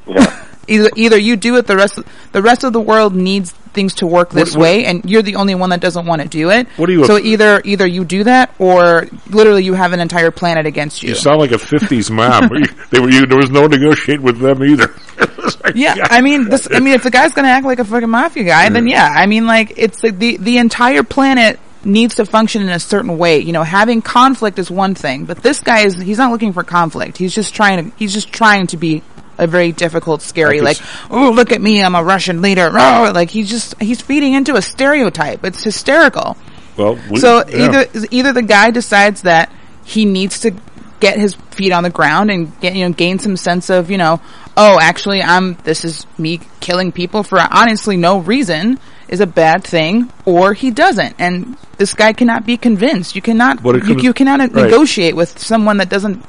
either either you do it. The rest the rest of the world needs things to work this What- what- way, and you're the only one that doesn't want to do it. What are you So af- either either you do that, or literally you have an entire planet against you. You sound like a '50s mom. You- they were, you, there was no negotiate with them either. Like, Yeah, I mean, this. I mean, if the guy's gonna act like a fucking mafia guy, then yeah. I mean, like it's like the the entire planet needs to function in a certain way. You know, having conflict is one thing, but this guy is he's not looking for conflict. He's just trying to he's just trying to be a very difficult, scary, like, oh look at me, I'm a Russian leader. Oh, like he's just he's feeding into a stereotype. It's hysterical. well, we, So yeah. either either the guy decides that he needs to get his feet on the ground and get you know gain some sense of you know oh actually I'm this is me killing people for honestly no reason is a bad thing or he doesn't and this guy cannot be convinced you cannot But you, you cannot right. negotiate with someone that doesn't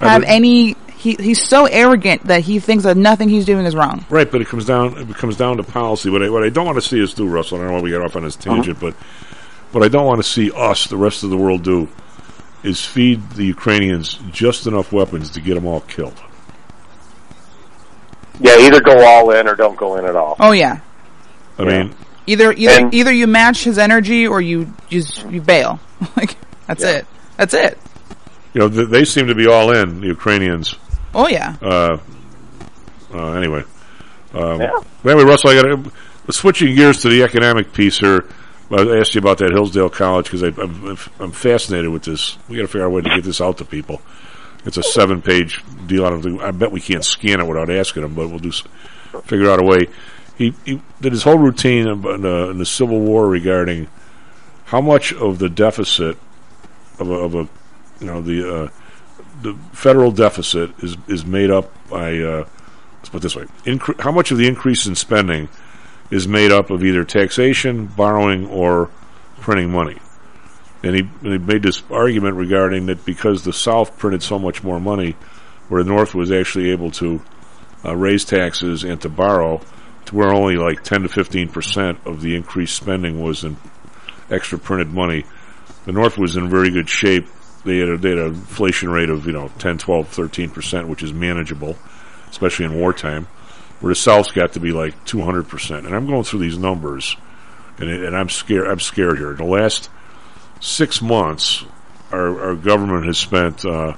have would- any he he's so arrogant that he thinks that nothing he's doing is wrong Right, but it comes down it comes down to policy. What I, what I don't want to see us do, Russell. I don't know why we got off on this uh-huh. tangent, but what I don't want to see us, the rest of the world, do is feed the Ukrainians just enough weapons to get them all killed. Yeah, either go all in or don't go in at all. oh yeah I mean, either either And- either you match his energy or you just you bail like that's it that's it you know, they seem to be all in. The Ukrainians. oh yeah Uh, uh, anyway, um, Yeah. anyway, Russell, I got switching gears to the economic piece here. I asked you about that Hillsdale College because I'm, I'm fascinated with this. We got to figure out a way to get this out to people. It's a seven-page deal. I don't think I bet we can't scan it without asking them, but we'll do figure out a way. He, he did his whole routine in, in, the, Civil War regarding how much of the deficit of a, of a you know the uh, the federal deficit is is made up by uh, let's put it this way: incre- how much of the increase in spending is made up of either taxation, borrowing, or printing money. And he, and he made this argument regarding that because the South printed so much more money, where the North was actually able to uh, raise taxes and to borrow, to where only like 10 to 15 percent of the increased spending was in extra printed money. The North was in very good shape. They had, a, they had an inflation rate of, you know, 10, 12, 13 percent, which is manageable, especially in wartime where the South's got to be like 200%. And I'm going through these numbers, and, it, and I'm scared. I'm scared here. The last six months, our, our government has spent, uh,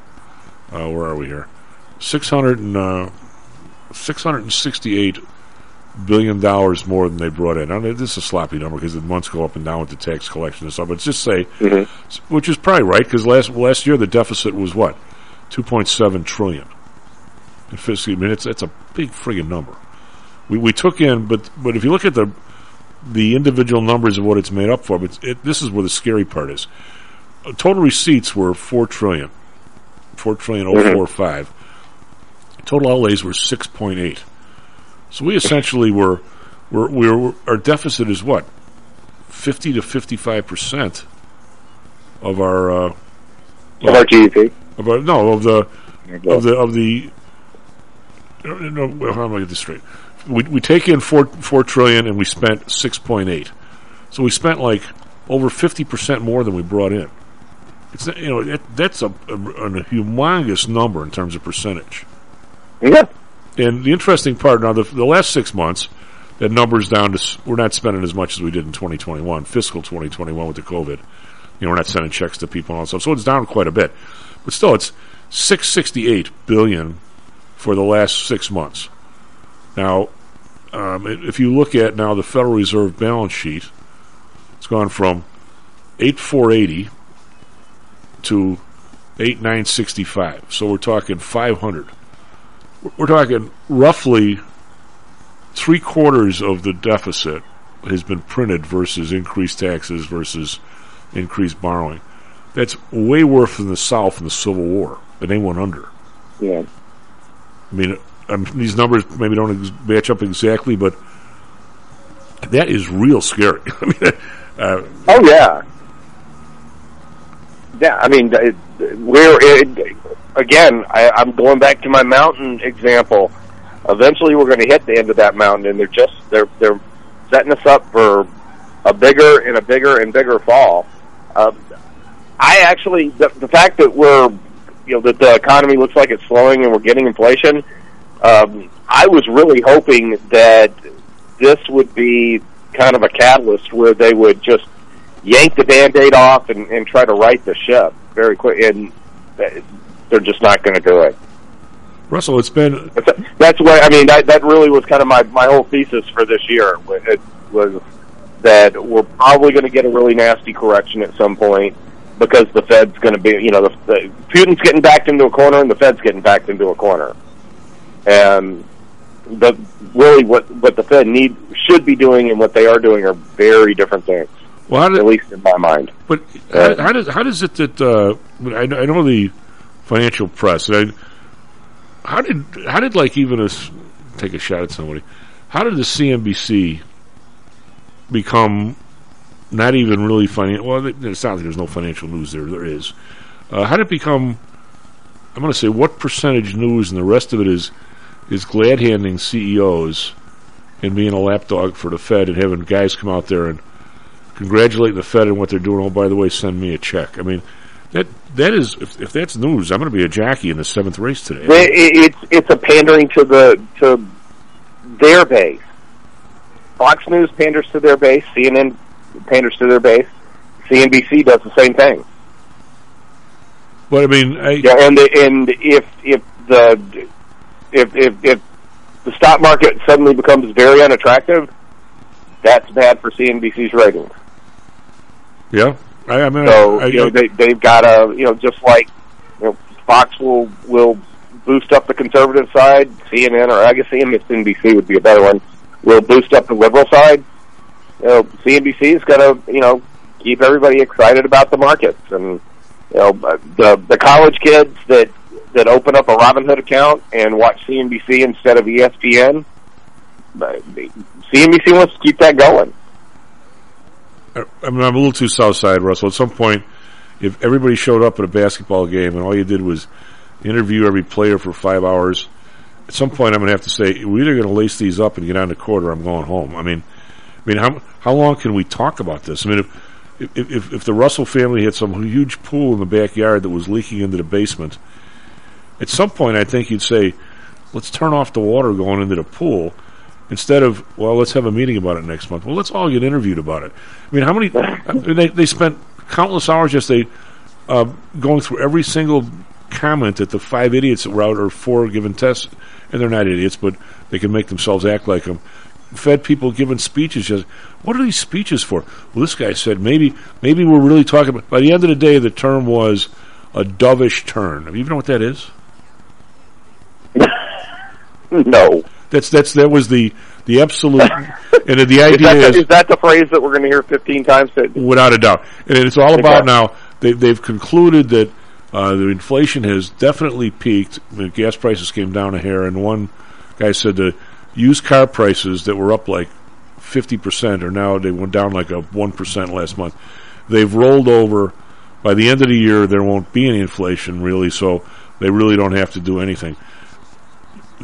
uh, where are we here? 600 and, uh, 668 billion dollars more than they brought in. I mean, this is a sloppy number because the months go up and down with the tax collection and stuff. But just say, mm-hmm. which is probably right because last last year the deficit was what, 2.7 trillion. in fiscal. I mean, it's it's a big friggin' number. We we took in, but but if you look at the the individual numbers of what it's made up for, but it, this is where the scary part is. Total receipts were four trillion, four trillion oh four five. Total outlays were six point eight. So we essentially were, were, we were our deficit is what fifty to fifty five percent of our uh, Of our GDP. of our, no of the of the of the. No, well, how do I get this straight? We we take in four four trillion and we spent six point eight, so we spent like over fifty percent more than we brought in. It's you know that's a, a, a humongous number in terms of percentage. Yeah. And the interesting part now, the, the last six months, that number's down to we're not spending as much as we did in 2021, fiscal 2021 with the COVID. You know, we're not sending checks to people and all that stuff, so it's down quite a bit. But still, it's 668 billion for the last six months. Now, um, if you look at now the Federal Reserve balance sheet, it's gone from 8480 to 8965. So we're talking 500 we're talking roughly three quarters of the deficit has been printed versus increased taxes versus increased borrowing. That's way worse than the South in the Civil War, and they went under. Yeah. I mean, um, these numbers maybe don't ex- match up exactly, but that is real scary. I mean, uh, Oh yeah. Yeah, I mean, it, we're it, again. I, I'm going back to my mountain example. Eventually, we're going to hit the end of that mountain, and they're just they're they're setting us up for a bigger and a bigger and bigger fall. Uh, I actually the, the fact that we're you know that the economy looks like it's slowing and we're getting inflation. Um, I was really hoping that this would be kind of a catalyst where they would just yank the band-aid off and, and try to right the ship very quick and th- they're just not going to do it. Russell, it's been that's what i mean that that really was kind of my my whole thesis for this year. It was that we're probably going to get a really nasty correction at some point because the fed's going to be you know the, the putin's getting backed into a corner and the fed's getting backed into a corner. And the really what what the fed need should be doing and what they are doing are very different things well, how did, at least in my mind. But how, how does how does it that uh, I, I know the financial press. And how did how did like even us take a shot at somebody? How did the CNBC become not even really financial? Well, it sounds like there's no financial news there. There is. Uh, how did it become? I'm going to say what percentage news, and the rest of it is is glad handing CEOs and being a lapdog for the Fed and having guys come out there and congratulate the Fed on what they're doing. Oh, by the way, send me a check. I mean, that that is if, if that's news, I'm going to be a jockey in the seventh race today. It, it, it's it's a pandering to the to their base. Fox News panders to their base. CNN panders to their base. CNBC does the same thing. But I mean, I, Yeah, and and if if the if if if the stock market suddenly becomes very unattractive, that's bad for CNBC's ratings. yeah, I, I mean, So I, I, you know they they've got a you know just like you know Fox will will boost up the conservative side, CNN or I guess MSNBC would be a better one. Will boost up the liberal side. You know, CNBC's got to you know keep everybody excited about the markets and you know the the college kids that that open up a Robinhood account and watch CNBC instead of ESPN. CNBC wants to keep that going. I, mean, I'm a little too south side, Russell. At some point, if everybody showed up at a basketball game and all you did was interview every player for five hours, at some point I'm going to have to say we're either going to lace these up and get on the court, or I'm going home. I mean, I mean, how how long can we talk about this? I mean, if if, if the Russell family had some huge pool in the backyard that was leaking into the basement, at some point I think you'd say, let's turn off the water going into the pool. Instead of well, let's have a meeting about it next month. Well, let's all get interviewed about it. I mean, how many? I mean, they they spent countless hours they uh, going through every single comment that the five idiots that were out or four given tests, and they're not idiots, but they can make themselves act like them. Fed people giving speeches. Just what are these speeches for? Well, this guy said maybe maybe we're really talking about. By the end of the day, the term was a dovish turn. Do you even know what that is? No. That's that's that was the the absolute and the Is idea that, is is that the phrase that we're going to hear 15 times? That, without a doubt. And it's all about Okay. now. They, they've concluded that uh, the inflation has definitely peaked. The gas prices came down a hair, and one guy said the used car prices that were up like fifty percent are now they went down like a one percent last month. They've rolled over. By the end of the year, there won't be any inflation really, so they really don't have to do anything.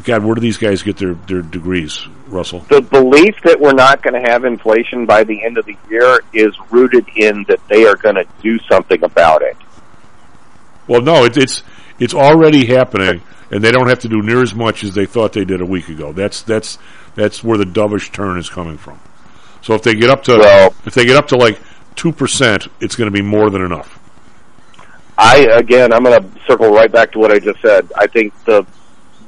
God, where do these guys get their, their degrees, Russell? the belief that we're not going to have inflation by the end of the year is rooted in that they are going to do something about it. Well, no, it, it's it's already happening, and they don't have to do near as much as they thought they did a week ago. That's that's that's where the dovish turn is coming from. So if they get up to Well- if they get up to like two percent, it's going to be more than enough. I again, I'm going to circle right back to what I just said. I think the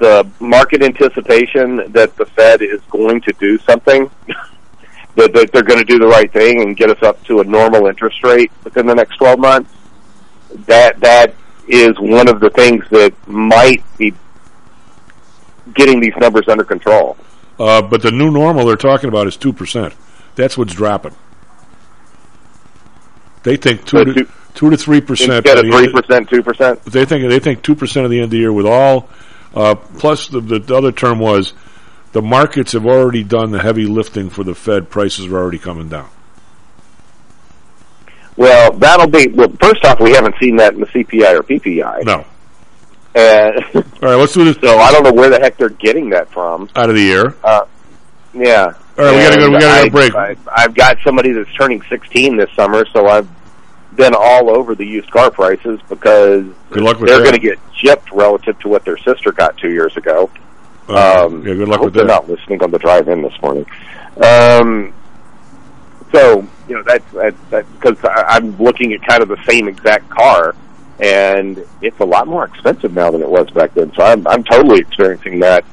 the market anticipation that the Fed is going to do something, that, that they're going to do the right thing and get us up to a normal interest rate within the next 12 months. That that is one of the things that might be getting these numbers under control. Uh, but the new normal they're talking about is two percent. That's what's dropping. They think two So to two- two to three percent. Instead of three percent, two percent. They think they think two percent of the end of the year with all. Uh, plus, the, the other term was the markets have already done the heavy lifting for the Fed. Prices are already coming down. Well, that'll be. Well, first off, we haven't seen that in the CPI or PPI. No. And All right, let's do this so I don't know where the heck they're getting that from. out of the air. Uh, yeah. All right, we gotta go- we gotta go break. I, I've got somebody that's turning 16 this summer, so I've been all over the used car prices because Good luck with they're going to get gypped relative to what their sister got two years ago. Uh, Um, yeah, good luck with they're that. not listening on the drive in this morning. Um, so you know that's that because I'm looking at kind of the same exact car, and it's a lot more expensive now than it was back then. So I'm I'm totally experiencing that.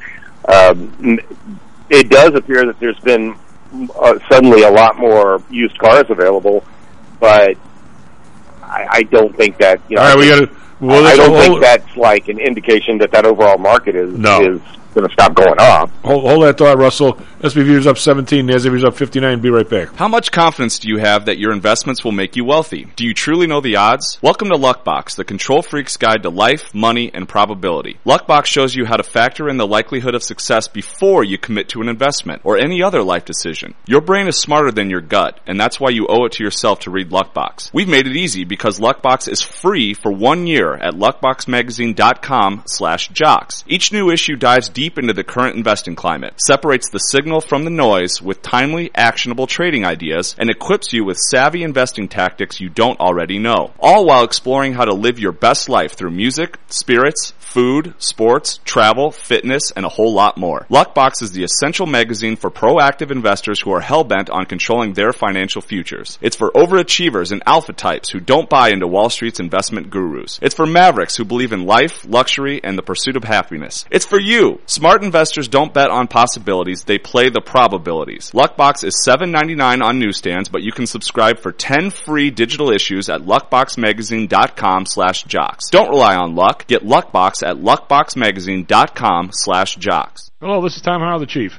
Um, it does appear that there's been uh, suddenly a lot more used cars available, but I, I don't think that you know. All right, I we got to. Well, I let's don't think that's like an indication that that overall market is No. is going to stop going up. hold, hold that thought, Russell. SPV is up 17. NASDAQ is up 59. Be right back. How much confidence do you have that your investments will make you wealthy? Do you truly know the odds? Welcome to Luckbox, the control freak's guide to life, money, and probability. Luckbox shows you how to factor in the likelihood of success before you commit to an investment or any other life decision. Your brain is smarter than your gut, and that's why you owe it to yourself to read Luckbox. We've made it easy because Luckbox is free for one year at luckboxmagazine.com slash jocks. Each new issue dives deep into the current investing climate, separates the signal from the noise with timely, actionable trading ideas, and equips you with savvy investing tactics you don't already know. All while exploring how to live your best life through music, spirits, food, sports, travel, fitness, and a whole lot more. Luckbox is the essential magazine for proactive investors who are hell-bent on controlling their financial futures. It's for overachievers and alpha types who don't buy into Wall Street's investment gurus. It's for mavericks who believe in life, luxury, and the pursuit of happiness. It's for you. Smart investors don't bet on possibilities, they play the probabilities. Luckbox is $7.99 on newsstands, but you can subscribe for 10 free digital issues at luckboxmagazine.com slash jocks. Don't rely on luck. Get Luckbox at luckboxmagazine.com slash jocks. Hello, this is Tom Howell, the Chief.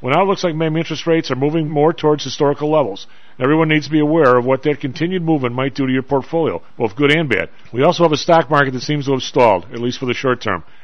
Well, now it looks like maybe interest rates are moving more towards historical levels. Everyone needs to be aware of what that continued movement might do to your portfolio, both good and bad. We also have a stock market that seems to have stalled, at least for the short term.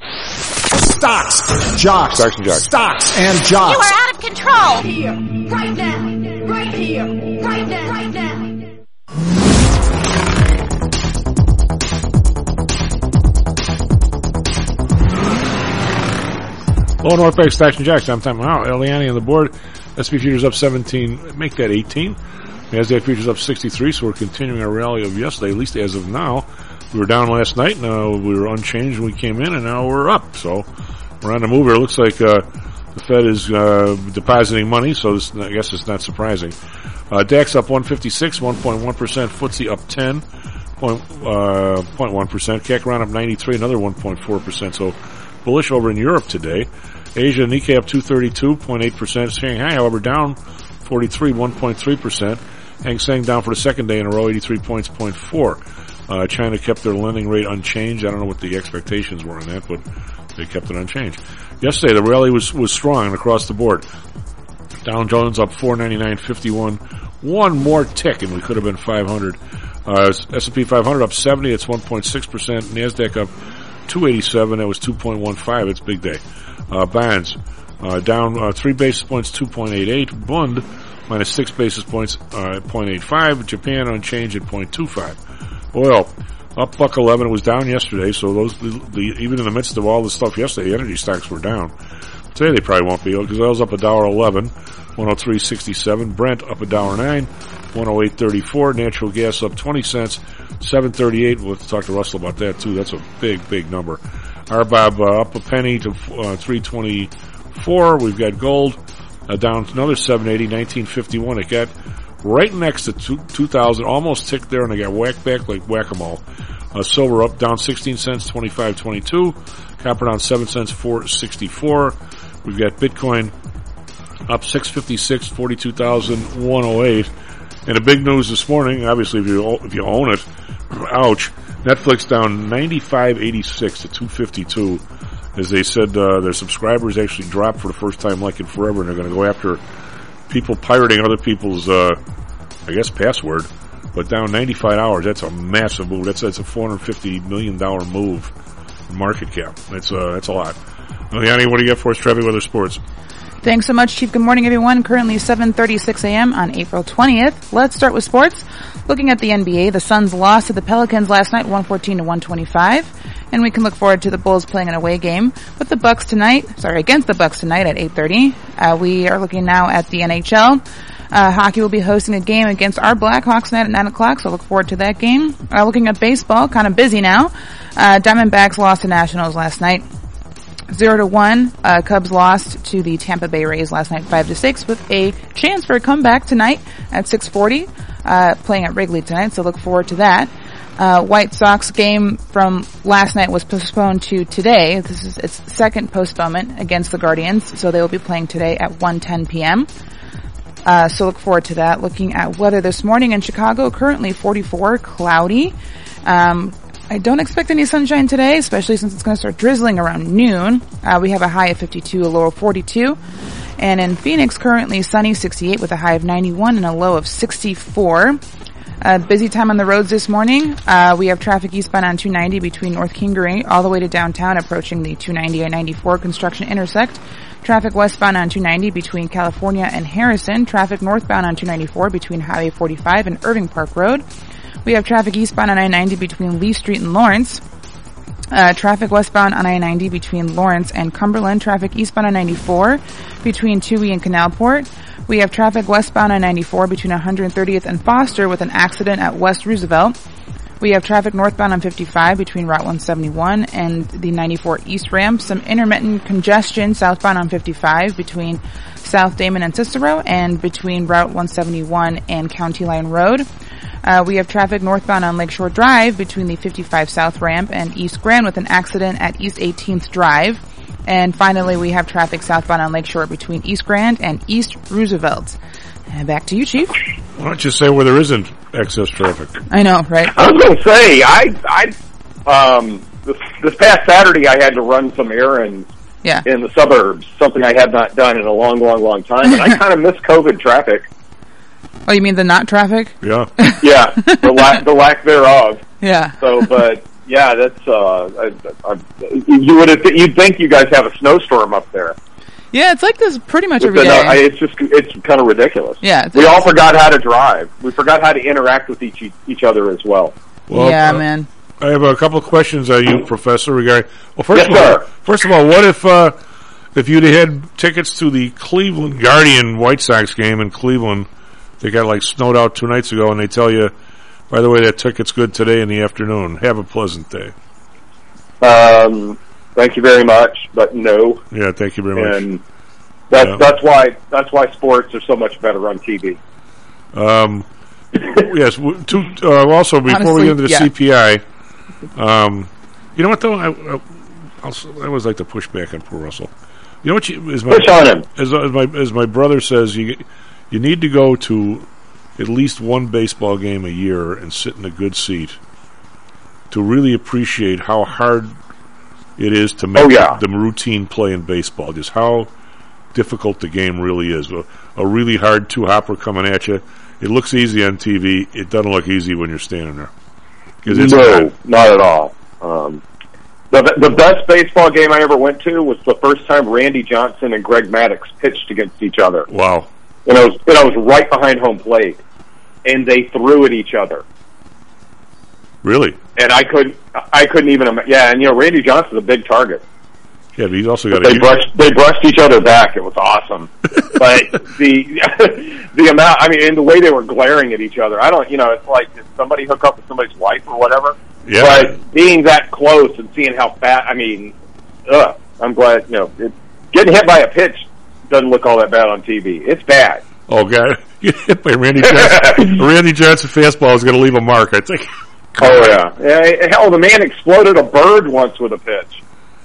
Stocks, jocks, Stocks and jocks. stocks and You are out of control. Here, right now, right here, right now, right now. Low North Bay Stacks and Jacks. I'm time out. Eliani on the board. SP futures up 17. Make that 18. NASDAQ futures up 63. So we're continuing our rally of yesterday, at least as of now. We were down last night. Now we were unchanged when we came in, and now we're up. So we're on the move here. It looks like uh, the Fed is uh, depositing money, so this, I guess it's not surprising. Uh, DAX up 156, 1.1 percent. FTSE up 10. Point, uh, 0.1 percent. CAC around up 93, another 1.4 percent. So bullish over in Europe today. Asia, Nikkei up 232.8%. Shanghai, however, down 43, 1.3%. Hang Seng down for the second day in a row, 83 points, 0.4. Uh, China kept their lending rate unchanged. I don't know what the expectations were on that, but they kept it unchanged. Yesterday, the rally was, was strong across the board. Dow Jones up 499.51. One more tick and we could have been 500. Uh, S&P 500 up 70. It's 1.6%. NASDAQ up 287. That was 2.15. It's big day. Uh, Bonds, uh, down, uh, three basis points, 2.88. Bund, minus six basis points, uh, 0.85. Japan unchanged at 0.25. Oil, up buck 11. It was down yesterday, so those, the, the, even in the midst of all the stuff yesterday, energy stocks were down. Today they probably won't be, because I was up a dollar 11, 103.67. Brent up a dollar 9, 108.34. Natural gas up 20 cents, 738. We'll talk to Russell about that too. That's a big, big number. RBOB uh, up a penny to uh, 324. We've got gold uh, down another 780, 1951. It got right next to two, 2000, almost ticked there, and I got whacked back like whack-a-mole. Uh, silver up down 16 cents, 25.22. Copper down 7 cents, 464. We've got Bitcoin up 656, 42,108. And the big news this morning, obviously if you if you own it, ouch, Netflix down 95.86 to 252 as they said uh, their subscribers actually dropped for the first time like in forever and they're going to go after people pirating other people's uh, I guess password but down 95 hours that's a massive move. That's that's a 450 million dollar move market cap. That's uh, that's a lot. Yanni, what do you got for us Trevi Weather Sports Thanks so much, Chief. Good morning, everyone. Currently 7:36 a.m. on April 20th. Let's start with sports. Looking at the NBA, the Suns lost to the Pelicans last night, 114 to 125, and we can look forward to the Bulls playing an away game with the Bucks tonight. Sorry, against the Bucks tonight at 8:30. Uh, we are looking now at the NHL. Uh, hockey will be hosting a game against our Blackhawks tonight at 9 o'clock, so look forward to that game. Uh, looking at baseball, kind of busy now. Uh, Diamondbacks lost to Nationals last night. Zero to one. Uh, Cubs lost to the Tampa Bay Rays last night, five to six, with a chance for a comeback tonight at six forty. Uh, playing at Wrigley tonight, so look forward to that. Uh, White Sox game from last night was postponed to today. This is its second postponement against the Guardians, so they will be playing today at 1:10 p.m. Uh, so look forward to that. Looking at weather this morning in Chicago, currently 44, cloudy. Um, I don't expect any sunshine today, especially since it's going to start drizzling around noon. Uh, we have a high of 52, a low of 42. And in Phoenix, currently sunny, 68 with a high of 91 and a low of 64. Uh, busy time on the roads this morning. Uh, we have traffic eastbound on 290 between North Kingery all the way to downtown approaching the 290 and 94 construction intersect. Traffic westbound on 290 between California and Harrison. Traffic northbound on 294 between Highway 45 and Irving Park Road. We have traffic eastbound on I-90 between Lee Street and Lawrence. Uh, traffic westbound on I-90 between Lawrence and Cumberland. Traffic eastbound on 94 between Touhy and Canalport. We have traffic westbound on 94 between 130th and Foster with an accident at West Roosevelt. We have traffic northbound on 55 between Route 171 and the 94 East ramp. Some intermittent congestion southbound on 55 between South Damen and Cicero and between Route 171 and County Line Road. Uh, we have traffic northbound on Lakeshore Drive between the 55 South ramp and East Grand with an accident at East 18th Drive. And finally, we have traffic southbound on Lakeshore between East Grand and East Roosevelt. And back to you, Chief. Why don't you say where there isn't excess traffic? I know, right? I was going to say, I, I, um, this, this past Saturday I had to run some errands Yeah. in the suburbs, something I had not done in a long, long, long time, and I kind of miss COVID traffic. Oh, you mean the not traffic? Yeah. Yeah, the lack, the lack thereof. Yeah. So, but yeah, that's uh, I, I, you would have, you'd think you guys have a snowstorm up there. Yeah, it's like this pretty much every But no, I, it's just it's kind of ridiculous. Yeah, it's- we all forgot how to drive. We forgot how to interact with each each other as well. Well, yeah, uh, man. I have a couple of questions on you, Professor, regarding. Well, first Yes, of all, sir. first of all, what if uh, if you'd had tickets to the Cleveland Guardian White Sox game in Cleveland? They got like snowed out two nights ago, and they tell you, by the way, that ticket's good today in the afternoon. Have a pleasant day. Um, thank you very much, but no. Yeah, thank you very much. And that's Yeah. that's why that's why sports are so much better on TV. Um, yes. To, uh, also, before Honestly, we get into the yeah. CPI, um, you know what though? I, I, I'll, I always like to push back on poor Russell. You know what? You, is my, Push on him. As, as my as my brother says, you you need to go to at least one baseball game a year and sit in a good seat to really appreciate how hard it is to make Oh, yeah. the routine play in baseball. Just how difficult the game really is. A, a really hard two hopper coming at you. It looks easy on TV. It doesn't look easy when you're standing there. it's no, not. not at all. Um, the the best baseball game I ever went to was the first time Randy Johnson and Greg Maddux pitched against each other. Wow. And I was I was right behind home plate, and they threw at each other. Really? And I couldn't, I couldn't even, yeah. And you know, Randy Johnson's a big target. Yeah, but he's also got They brushed, they brushed each other back. It was awesome. but the, the amount, I mean, and the way they were glaring at each other. I don't, you know, it's like did somebody hook up with somebody's wife or whatever. Yeah. But being that close and seeing how fat, I mean, ugh, I'm glad. You know, it, getting hit by a pitch doesn't look all that bad on TV. It's bad. Oh god, hit by Randy Johnson. Randy Johnson fastball is going to leave a mark. I think. Oh yeah. yeah. Eh, hell, the man exploded a bird once with a pitch.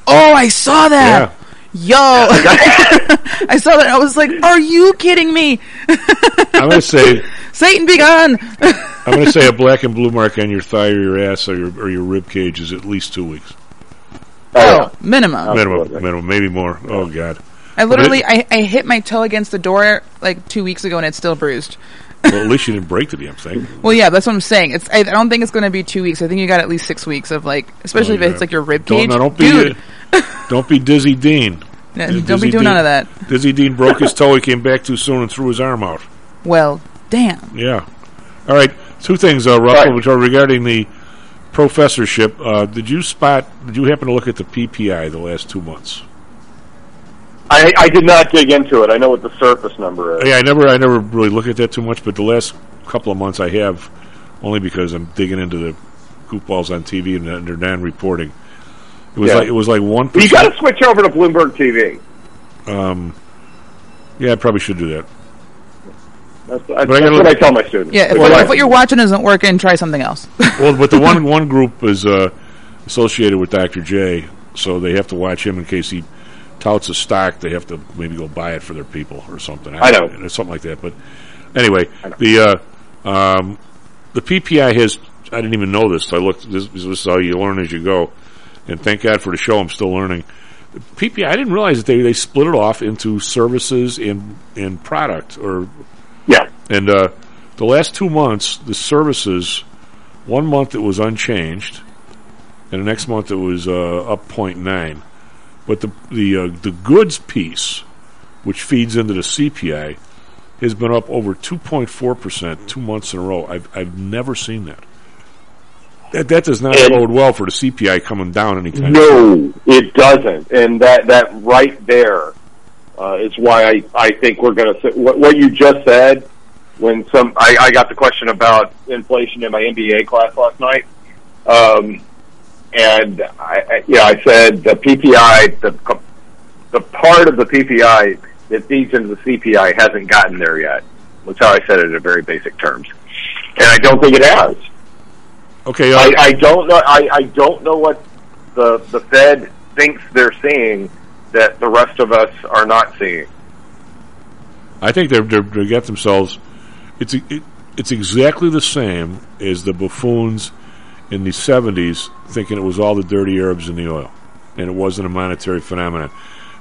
Oh, I saw that. Yo, I saw that. I was like, "Are you kidding me?" I'm going to say Satan be gone. I'm going to say a black and blue mark on your thigh or your ass or your, or your rib cage is at least two weeks. Oh, oh minimum. Minimum, minimum, maybe more. Oh god. I literally, I, I hit my toe against the door like two weeks ago, and it's still bruised. well, at least you didn't break the damn thing. Well, yeah, that's what I'm saying. It's. I, I don't think it's going to be two weeks. I think you got at least six weeks of like, especially Oh, if it's like your rib Don't, cage. no, don't be, Dude, don't be Dizzy Dean. Yeah, Dizzy don't be doing Dean- none of that. Dizzy Dean broke his toe. He came back too soon and threw his arm out. well, damn. Yeah. All right. Two things, uh, Russell, which are regarding the professorship. Uh, did you spot? Did you happen to look at the PPI the last two months? I, I did not dig into it. I know what the surface number is. Yeah, I never, I never really look at that too much, but the last couple of months I have, only because I'm digging into the goofballs on TV and, and they're non-reporting. It was Yeah. like it was like one You got to switch over to Bloomberg TV. Um, yeah, I probably should do that. That's, that's, But I that's gotta what I tell my students. Yeah, if, But what, if what you're watching isn't working, try something else. well, but the one one group is uh, associated with Dr. J, so they have to watch him in case he touts a stock. They have to maybe go buy it for their people or something. I know. It's something like that. But anyway, the uh, um, the PPI has. I didn't even know this. I looked. This, this is how you learn as you go, and thank God for the show. I'm still learning. The PPI. I didn't realize that they they split it off into services and and product or yeah. and uh, the last two months, the services, one month it was unchanged, and the next month it was uh, up 0.9. But the the uh, the goods piece, which feeds into the CPI, has been up over 2.4 percent two months in a row. I've I've never seen that. That that does not And- bode well for the CPI coming down anytime. No, it doesn't, and that that right there uh, is why I I think we're going to what, what you just said. When some I, I got the question about inflation in my MBA class last night, um, and I, I yeah I said the PPI the the part of the PPI that feeds into the CPI hasn't gotten there yet. That's how I said it in very basic terms, and I don't think it has. Okay, uh, I, I don't know. I, I don't know what the the Fed thinks they're seeing that the rest of us are not seeing. I think they're, they're they got themselves. It's it, it's exactly the same as the buffoons in the '70s thinking it was all the dirty Arabs in the oil, and it wasn't a monetary phenomenon.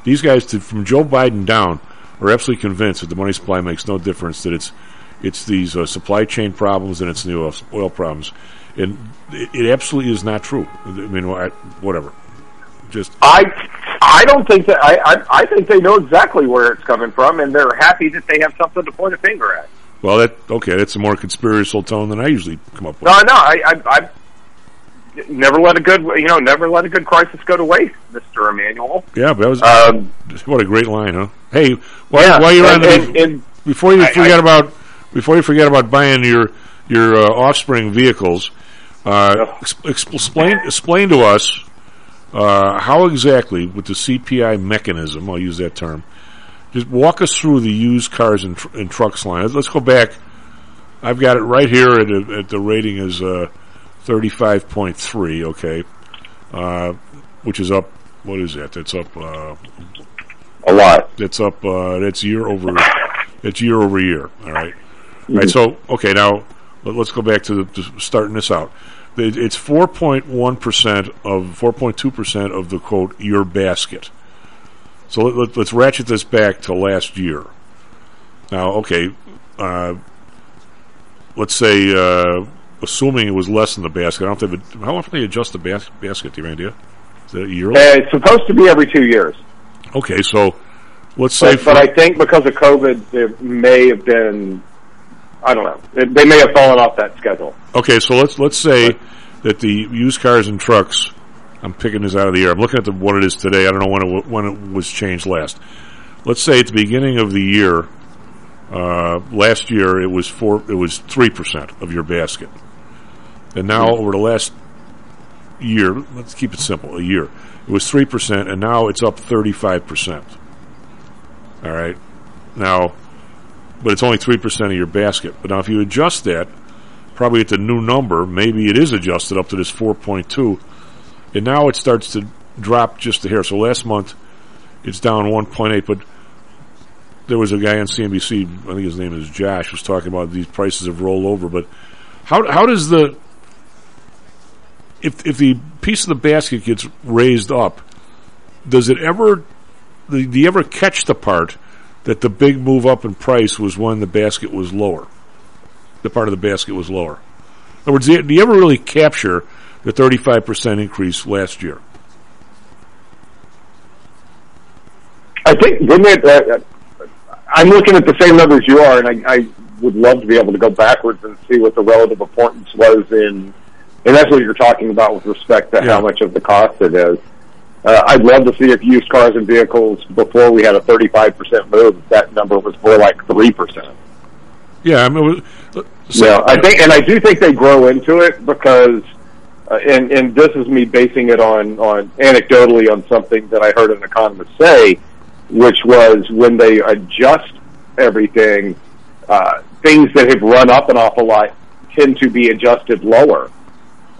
These guys, to, from Joe Biden down, are absolutely convinced that the money supply makes no difference. That it's it's these uh, supply chain problems and it's the oil, oil problems, and it, it absolutely is not true. I mean, wha- whatever. Just I I don't think that I, I I think they know exactly where it's coming from, and they're happy that they have something to point a finger at. well, that okay. That's a more conspiratorial tone than I usually come up with. No, no, I I, I never let a good you know never let a good crisis go to waste, Mister Emanuel. Yeah, but that was Um, what a great line, huh? Hey, while, Yeah, while you're on the and- and before you I- forget I- about before you forget about buying your your uh, offspring vehicles, uh, ex- ex- explain explain to us uh, how exactly with the CPI mechanism. I'll use that term. Just walk us through the used cars and, tr- and trucks line. Let's go back. I've got it right here at, at the rating is uh, thirty five point three. Okay, uh, which is up. What is that? That's up. Uh, a lot. That's up. Uh, that's year over. That's year over year. All right. All right. So okay, now let, us go back to, the, to starting this out. It- It's four point one percent of four point two percent of the quote your basket. So let, let, let's ratchet this back to last year. Now, okay, uh, let's say uh, assuming it was less than the basket. I don't think it, how often do they adjust the bas- basket? Do you have any idea? Is that yearly? Uh, it's supposed to be every two years. Okay, so let's say But, but I think because of COVID, it may have been, I don't know, it, they may have fallen off that schedule. Okay, so let's let's say that the used cars and trucks. I'm picking this out of the air. I'm looking at the, what it is today. I don't know when it, when it was changed last. Let's say at the beginning of the year, uh, last year it was four. It was three percent of your basket, and now over the last year, let's keep it simple. A year, it was three percent, and now it's up thirty-five percent. All right, now, but it's only three percent of your basket. But now, if you adjust that, probably at the new number, maybe it is adjusted up to this 4.2, and now it starts to drop just a hair. So last month, it's down 1.8, but there was a guy on CNBC, I think his name is Josh, was talking about these prices have rolled over. But how how does the if if the piece of the basket gets raised up, does it ever do you ever catch the part that the big move up in price was when the basket was lower? The part of the basket was lower. In other words, do you, ever really capture the 35% increase last year? I think, wouldn't it, uh, I'm looking at the same numbers you are, and I, I would love to be able to go backwards and see what the relative importance was in, and that's what you're talking about with respect to how much of the cost it is. Uh, I'd love to see if used cars and vehicles before we had a 35% move, that number was more like 3%. Yeah, I mean, was- yeah, I think, and I do think they grow into it because, uh, and and this is me basing it on on anecdotally on something that I heard an economist say, which was when they adjust everything, uh, things that have run up an awful lot tend to be adjusted lower.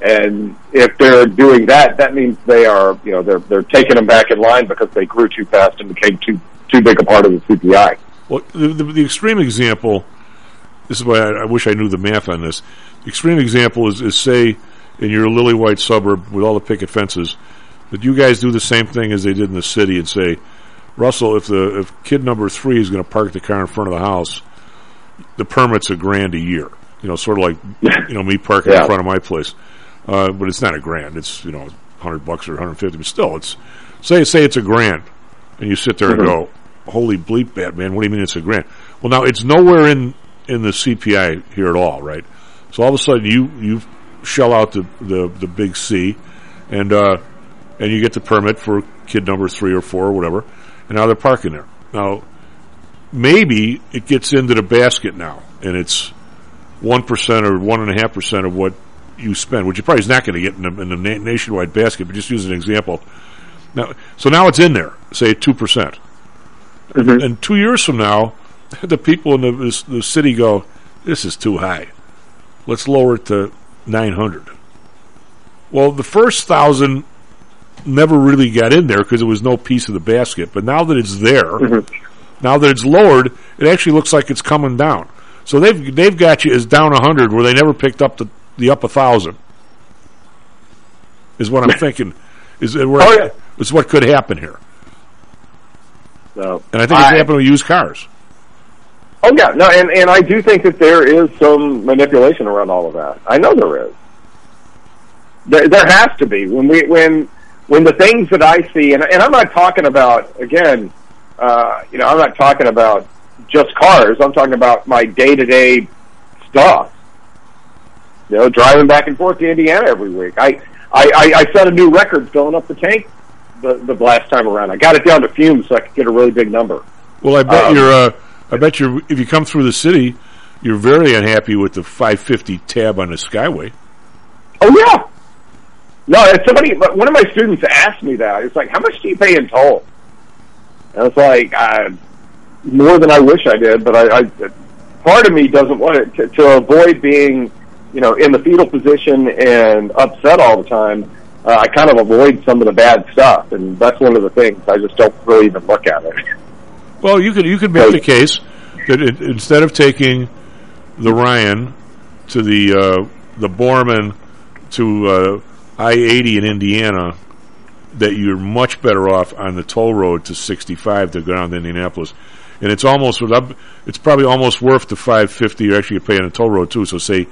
And if they're doing that, that means they are, you know, they're they're taking them back in line because they grew too fast and became too too big a part of the CPI. Well, the, the, the extreme example, this is why I, I wish I knew the math on this. The extreme example is, is say in your lily white suburb with all the picket fences, that you guys do the same thing as they did in the city and say, Russell, if the if kid number three is going to park the car in front of the house, the permit's a grand a year. You know, sort of like you know me parking in front of my place, uh, but it's not a grand. It's you know hundred bucks or hundred fifty, but still, it's say say it's a grand, and you sit there and Mhm. go, "Holy bleep, Batman! What do you mean it's a grand?" Well, now it's nowhere in in the CPI here at all, right? So all of a sudden you you shell out the the, the big C, and uh, and you get the permit for kid number three or four or whatever, and now they're parking there. Now maybe it gets into the basket now, and it's one percent or one and a half percent of what you spend, which you probably is not going to get in the, in the na- nationwide basket. But just use an example. Now, so now it's in there. Say two percent, and two years from now, the people in the, this, the city go, "This is too high. Let's lower it to nine hundred. Well, the first thousand never really got in there because there was no piece of the basket. But now that it's there, Mm-hmm. now that it's lowered, it actually looks like it's coming down. So they've they've got you as down a hundred where they never picked up the the up a thousand. Is what I'm thinking. Is it where Oh, yeah. is what could happen here, So, and I think it's happening with used cars. Oh yeah, no, and and I do think that there is some manipulation around all of that. I know there is. There, there has to be when we when when the things that I see, and and I'm not talking about again, uh, you know, I'm not talking about just cars. I'm talking about my day to day stuff. You know, driving back and forth to Indiana every week. I I, I I set a new record filling up the tank the the last time around. I got it down to fumes so I could get a really big number. Well, I bet Um, you're. Uh, I bet you're. If you come through the city, you're very unhappy with the 550 tab on the Skyway. Oh yeah. No, it's somebody. but One of my students asked me that. It's like, how much do you pay in toll? And it's like, uh, more than I wish I did. But I, I part of me doesn't want it to, to avoid being, you know, in the fetal position and upset all the time. Uh, I kind of avoid some of the bad stuff, and that's one of the things. I just don't really even look at it. Well, you could you could make the case that it, instead of taking the Ryan to the uh, the Borman to uh, I eighty in Indiana, that you're much better off on the toll road to sixty five to go down to Indianapolis, and it's almost it's probably almost worth the five fifty you're actually paying a toll road too. So say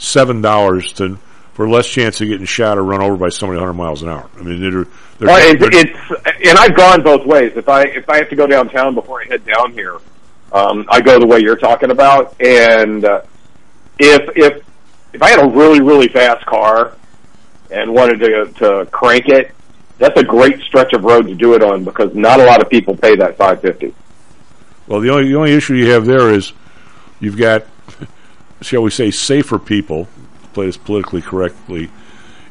seven dollars to for less chance of getting shot or run over by somebody 100 miles an hour. I mean, they're, they're, Well, it, they're- it's and I've gone both ways. If I if I have to go downtown before I head down here, um, I go the way you're talking about. And uh, if if if I had a really really fast car and wanted to to crank it, that's a great stretch of road to do it on because not a lot of people pay that five fifty. Well, the only the only issue you have there is you've got, shall we say, safer people. Play this politically correctly,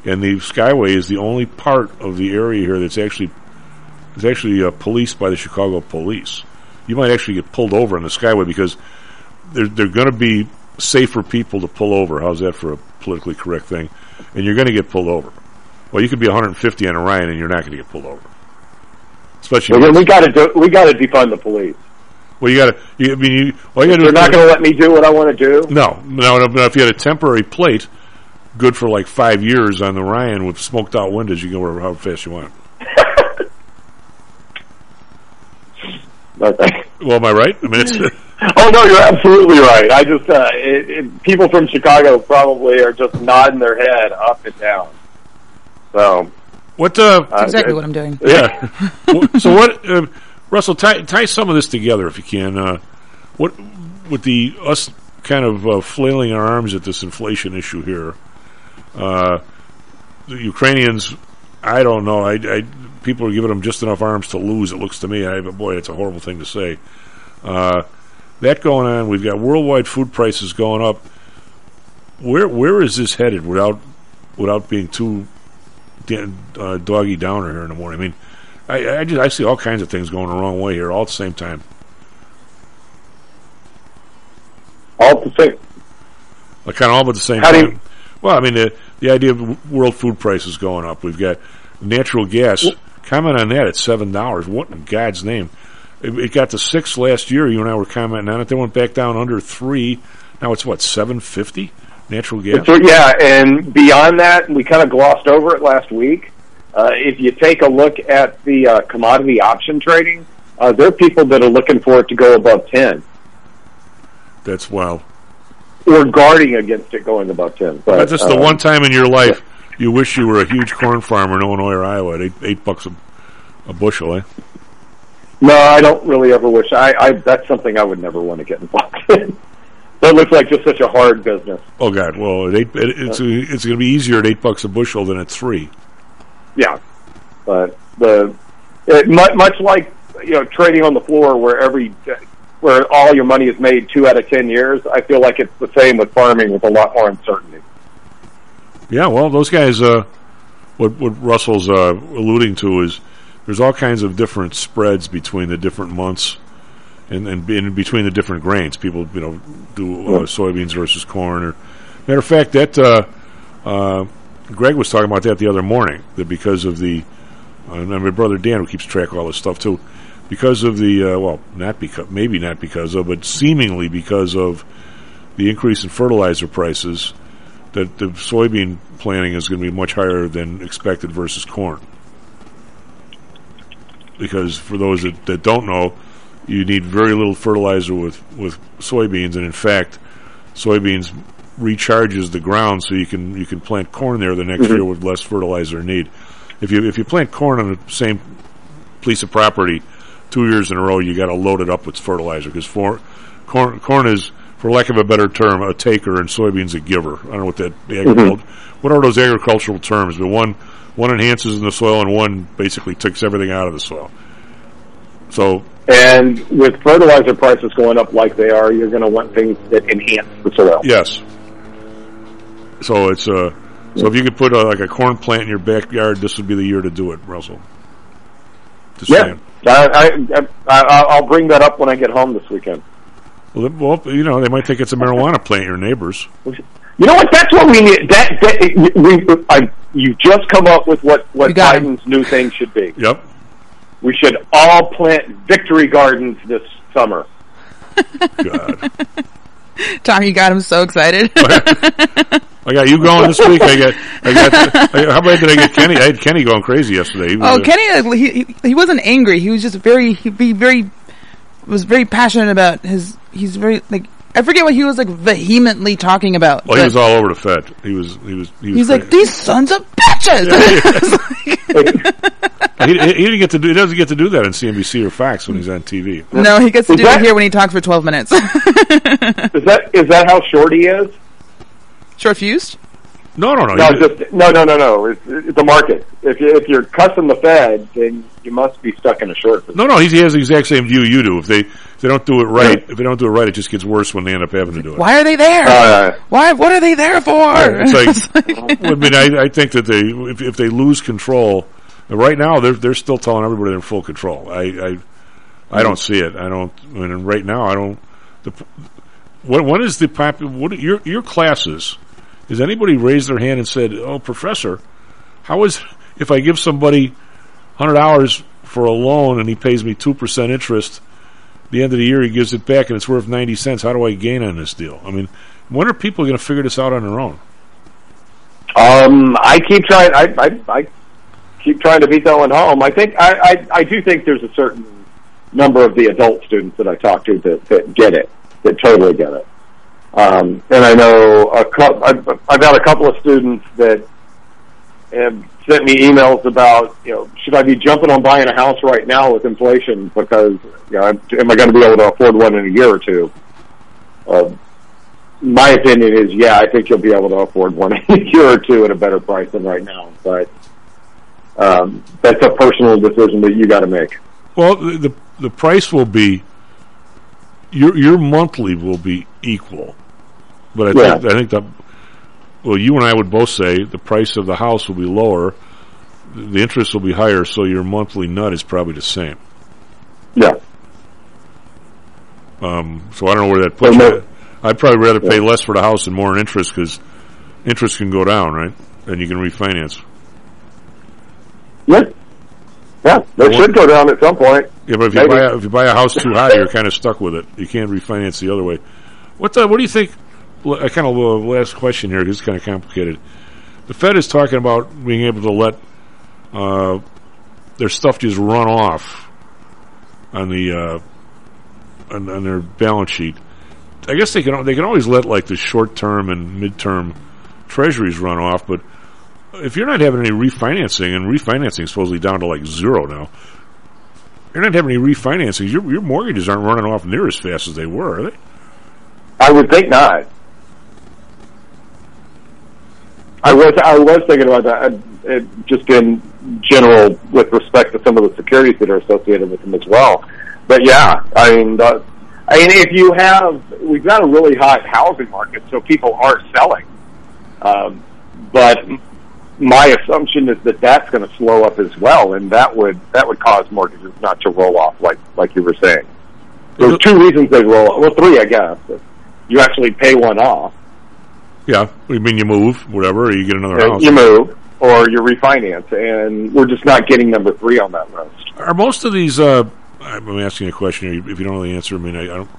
and the Skyway is the only part of the area here that's actually is actually uh, policed by the Chicago police. You might actually get pulled over on the Skyway because they're they're going to be safer people to pull over. How's that for a politically correct thing? And you're going to get pulled over. Well, you could be 150 on Orion, and you're not going to get pulled over. Especially Well, we got to we got to defund the police. Well, you got to. You, I mean, you, all you gotta they're is- not going to let me do what I want to do. No, no, no. If you had a temporary plate, good for like five years on the Ryan with smoked out windows, you can go wherever how fast you want. Okay. Well, am I right? I mean, it's Oh no, you're absolutely right. I just uh, it, it, people from Chicago probably are just nodding their head up and down. So what? Uh, That's exactly what I'm doing. Yeah. So what, uh, Russell? Tie, tie some of this together if you can. Uh, what with the us kind of uh, flailing our arms at this inflation issue here? Uh, the Ukrainians, I don't know. I, I people are giving them just enough arms to lose. It looks to me. I, but boy, it's a horrible thing to say. Uh, that going on. We've got worldwide food prices going up. Where where is this headed without without being too uh, doggy downer here in the morning? I mean, I, I just I see all kinds of things going the wrong way here all at the same time. all at the same. Like kind of all at the same How do time. you- well, I mean the the idea of world food prices going up. We've got natural gas. Comment on that at seven dollars. What in God's name? It, it got to six last year. You and I were commenting on it. They went back down under three. Now it's what seven fifty natural gas. So yeah, and beyond that, we kind of glossed over it last week. Uh, if you take a look at the uh, commodity option trading, uh, there are people that are looking for it to go above ten That's wild. or guarding against it going above ten. But That's just the um, one time in your life you wish you were a huge corn farmer in Illinois or Iowa at eight, eight bucks a, a bushel, eh? No, I don't really ever wish. I, I that's something I would never want to get involved in. that looks like just such a hard business. Oh God! Well, at eight, it, it's it's going to be easier at eight bucks a bushel than at three. Yeah, but the it, much, much like you know trading on the floor, where every where all your money is made two out of ten years. I feel like it's the same with farming with a lot more uncertainty. Yeah, well, those guys. Uh, what what Russell's uh, alluding to is there's all kinds of different spreads between the different months, and and in between the different grains. People, you know, do uh, soybeans versus corn. Or matter of fact, that uh, uh, Greg was talking about that the other morning. That because of the and my brother Dan, who keeps track of all this stuff too, because of the uh, well, not because maybe not because of, but seemingly because of the increase in fertilizer prices, that the soybean planting is going to be much higher than expected versus corn. Because for those that, that don't know, you need very little fertilizer with, with soybeans, and in fact, soybeans recharges the ground so you can you can plant corn there the next Mhm. year with less fertilizer need. If you if you plant corn on the same piece of property two years in a row, you got to load it up with fertilizer because for, corn corn is, for lack of a better term, a taker, and soybeans a giver. I don't know what that the agricult- what are those agricultural terms, but one one enhances in the soil and one basically takes everything out of the soil. So And with fertilizer prices going up like they are, you're going to want things that enhance the soil. Yes. So it's uh so if you could put uh like a corn plant in your backyard, this would be the year to do it, Russell. Just Yeah, saying. I, I, I, I'll bring that up when I get home this weekend. Well, well, you know, they might think it's a marijuana plant. Your neighbors. You know what? That's what we need. That, that we, I, you just come up with what what Biden's new thing should be. Yep. We should all plant victory gardens this summer. God. Tom, you got him so excited. I got you going this week. I got. I got. I, how about did I get Kenny? I had Kenny going crazy yesterday. He oh, Kenny, uh, he, he he wasn't angry. He was just very he be very was very passionate about his. He's very like I forget what he was like vehemently talking about. Well, he was all over the Fed. He was. He was. He was he's like these sons of bitches. he, he didn't get to do. He doesn't get to do that on CNBC or Fox when he's on TV. no, he gets to Is do that- it here when he talks for twelve minutes. Is that is that how short he is? Short fused? No, no, no. No, he- just no, no, no, no. It's, it's the market. If you, if you're cussing the Fed, then you must be stuck in a short. position. No, no, he has the exact same view you do. If they if they don't do it right, if they don't do it right, it just gets worse when they end up having to do it. Why are they there? Uh, Why? What are they there for? It's like, I mean, I, I think that they if, if they lose control, right now they're they're still telling everybody they're in full control. I I, I don't see it. I don't. I mean, right now I don't. The, what what is the pop? What are your your classes? Has anybody raised their hand and said, "Oh, professor, how is if I give somebody hundred dollars for a loan and he pays me two percent interest?" The end of the year, he gives it back, and it's worth ninety cents. How do I gain on this deal? I mean, when are people going to figure this out on their own? Um, I keep trying. I, I I keep trying to beat that one home. I think I, I I do think there's a certain number of the adult students that I talk to that, that get it, that totally get it. Um, and I know a couple. I've, I've had a couple of students that have sent me emails about, you know, should I be jumping on buying a house right now with inflation because, you know, am I going to be able to afford one in a year or two? Uh, my opinion is, yeah, I think you'll be able to afford one in a year or two at a better price than right now. But um, that's a personal decision that you got to make. Well, the, the the price will be your your monthly will be equal, but I think Yeah. I think the well, you and I would both say the price of the house will be lower, the interest will be higher, so your monthly nut is probably the same. Yeah. Um, so I don't know where that puts Well, you. I'd probably rather pay less for the house and more in interest because interest can go down, right? And you can refinance. Yeah. Yeah, they should go down at some point. Yeah, but if you buy a, if you buy a house too high, you're kind of stuck with it. You can't refinance the other way. What the, what do you think? I kind of last question here. It's kind of complicated. The Fed is talking about being able to let uh, their stuff just run off on the uh, on, on their balance sheet. I guess they can they can always let like the short term and mid term treasuries run off, but if you're not having any refinancing and refinancing is supposedly down to like zero now, you're not having any refinancing. Your your mortgages aren't running off near as fast as they were, are they? I would think not. I was I was thinking about that, uh, it, just in general with respect to some of the securities that are associated with them as well. But yeah, I mean, the, I mean, if you have, we've got a really hot housing market, so people are selling. Um, but my assumption is that that's going to slow up as well, and that would that would cause mortgages not to roll off like like you were saying. There's two reasons they roll off. Well, three, I guess. You actually pay one off. Yeah, I mean you move, whatever, or you get another Uh, house. You move, or you refinance, and we're just not getting number three on that list. Are most of these? Uh, I'm asking a question here. If you don't really answer, I mean, I, I don't.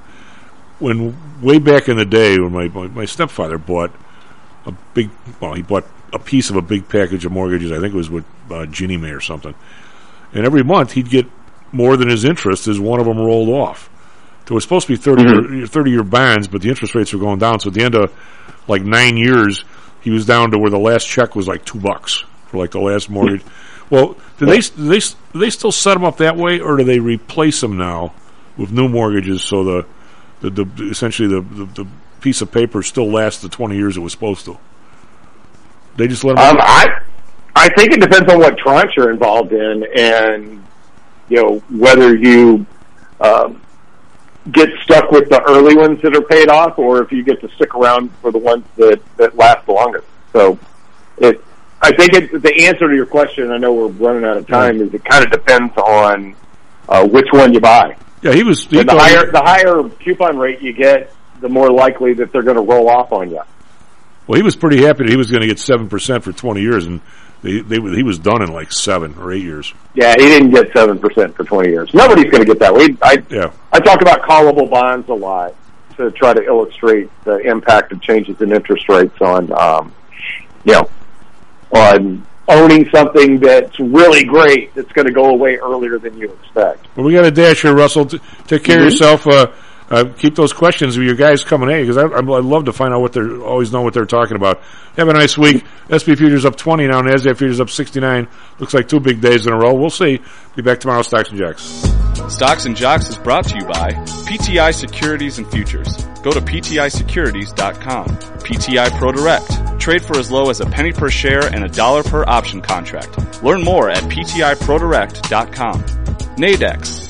When way back in the day, when my, my my stepfather bought a big, well, he bought a piece of a big package of mortgages. I think it was with uh, Ginnie Mae or something. And every month he'd get more than his interest as one of them rolled off. There was supposed to be 30 year, 30 year bonds, but the interest rates were going down. So at the end of like nine years, he was down to where the last check was like two bucks for like the last mortgage. Well, do they do they do they still set them up that way, or do they replace them now with new mortgages? So the the, the essentially the, the the piece of paper still lasts the twenty years it was supposed to. They just let them. Um, I I think it depends on what tranche you're involved in, and you know whether you um, get stuck with the early ones that are paid off, or if you get to stick around for the ones that that last the longest. So, it I think it, the answer to your question. I know we're running out of time. Is it kind of depends on uh, which one you buy. Yeah, he was. He the higher the higher coupon rate you get, the more likely that they're going to roll off on you. Well, he was pretty happy that he was going to get seven percent for twenty years, and they, they he was done in like seven or eight years. Yeah, he didn't get seven percent for twenty years. Nobody's going to get that. We I Yeah. I talk about callable bonds a lot to try to illustrate the impact of changes in interest rates on, um, you know, on owning something that's really great that's going to go away earlier than you expect. Well, we got a dash here, Russell. T- take care Mhm. of yourself. Uh, uh, keep those questions of your guys coming in because I, I love to find out what they're always know what they're talking about. Have a nice week. SP futures up twenty now. Nasdaq futures up sixty nine. Looks like two big days in a row. We'll see. Be back tomorrow. Stocks and Jocks. Stocks and Jocks is brought to you by PTI Securities and Futures. Go to PTIsecurities.com. PTI Pro Direct. Trade for as low as a penny per share and a dollar per option contract. Learn more at PTIProDirect.com. Nadex,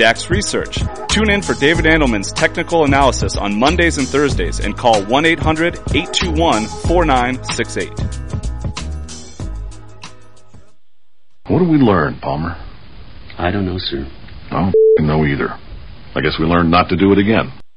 DAX Research. Tune in for David Andelman's technical analysis on Mondays and Thursdays and call 1-800-821-4968. What did we learn, Palmer? I don't know, sir. I don't know either. I guess we learned not to do it again.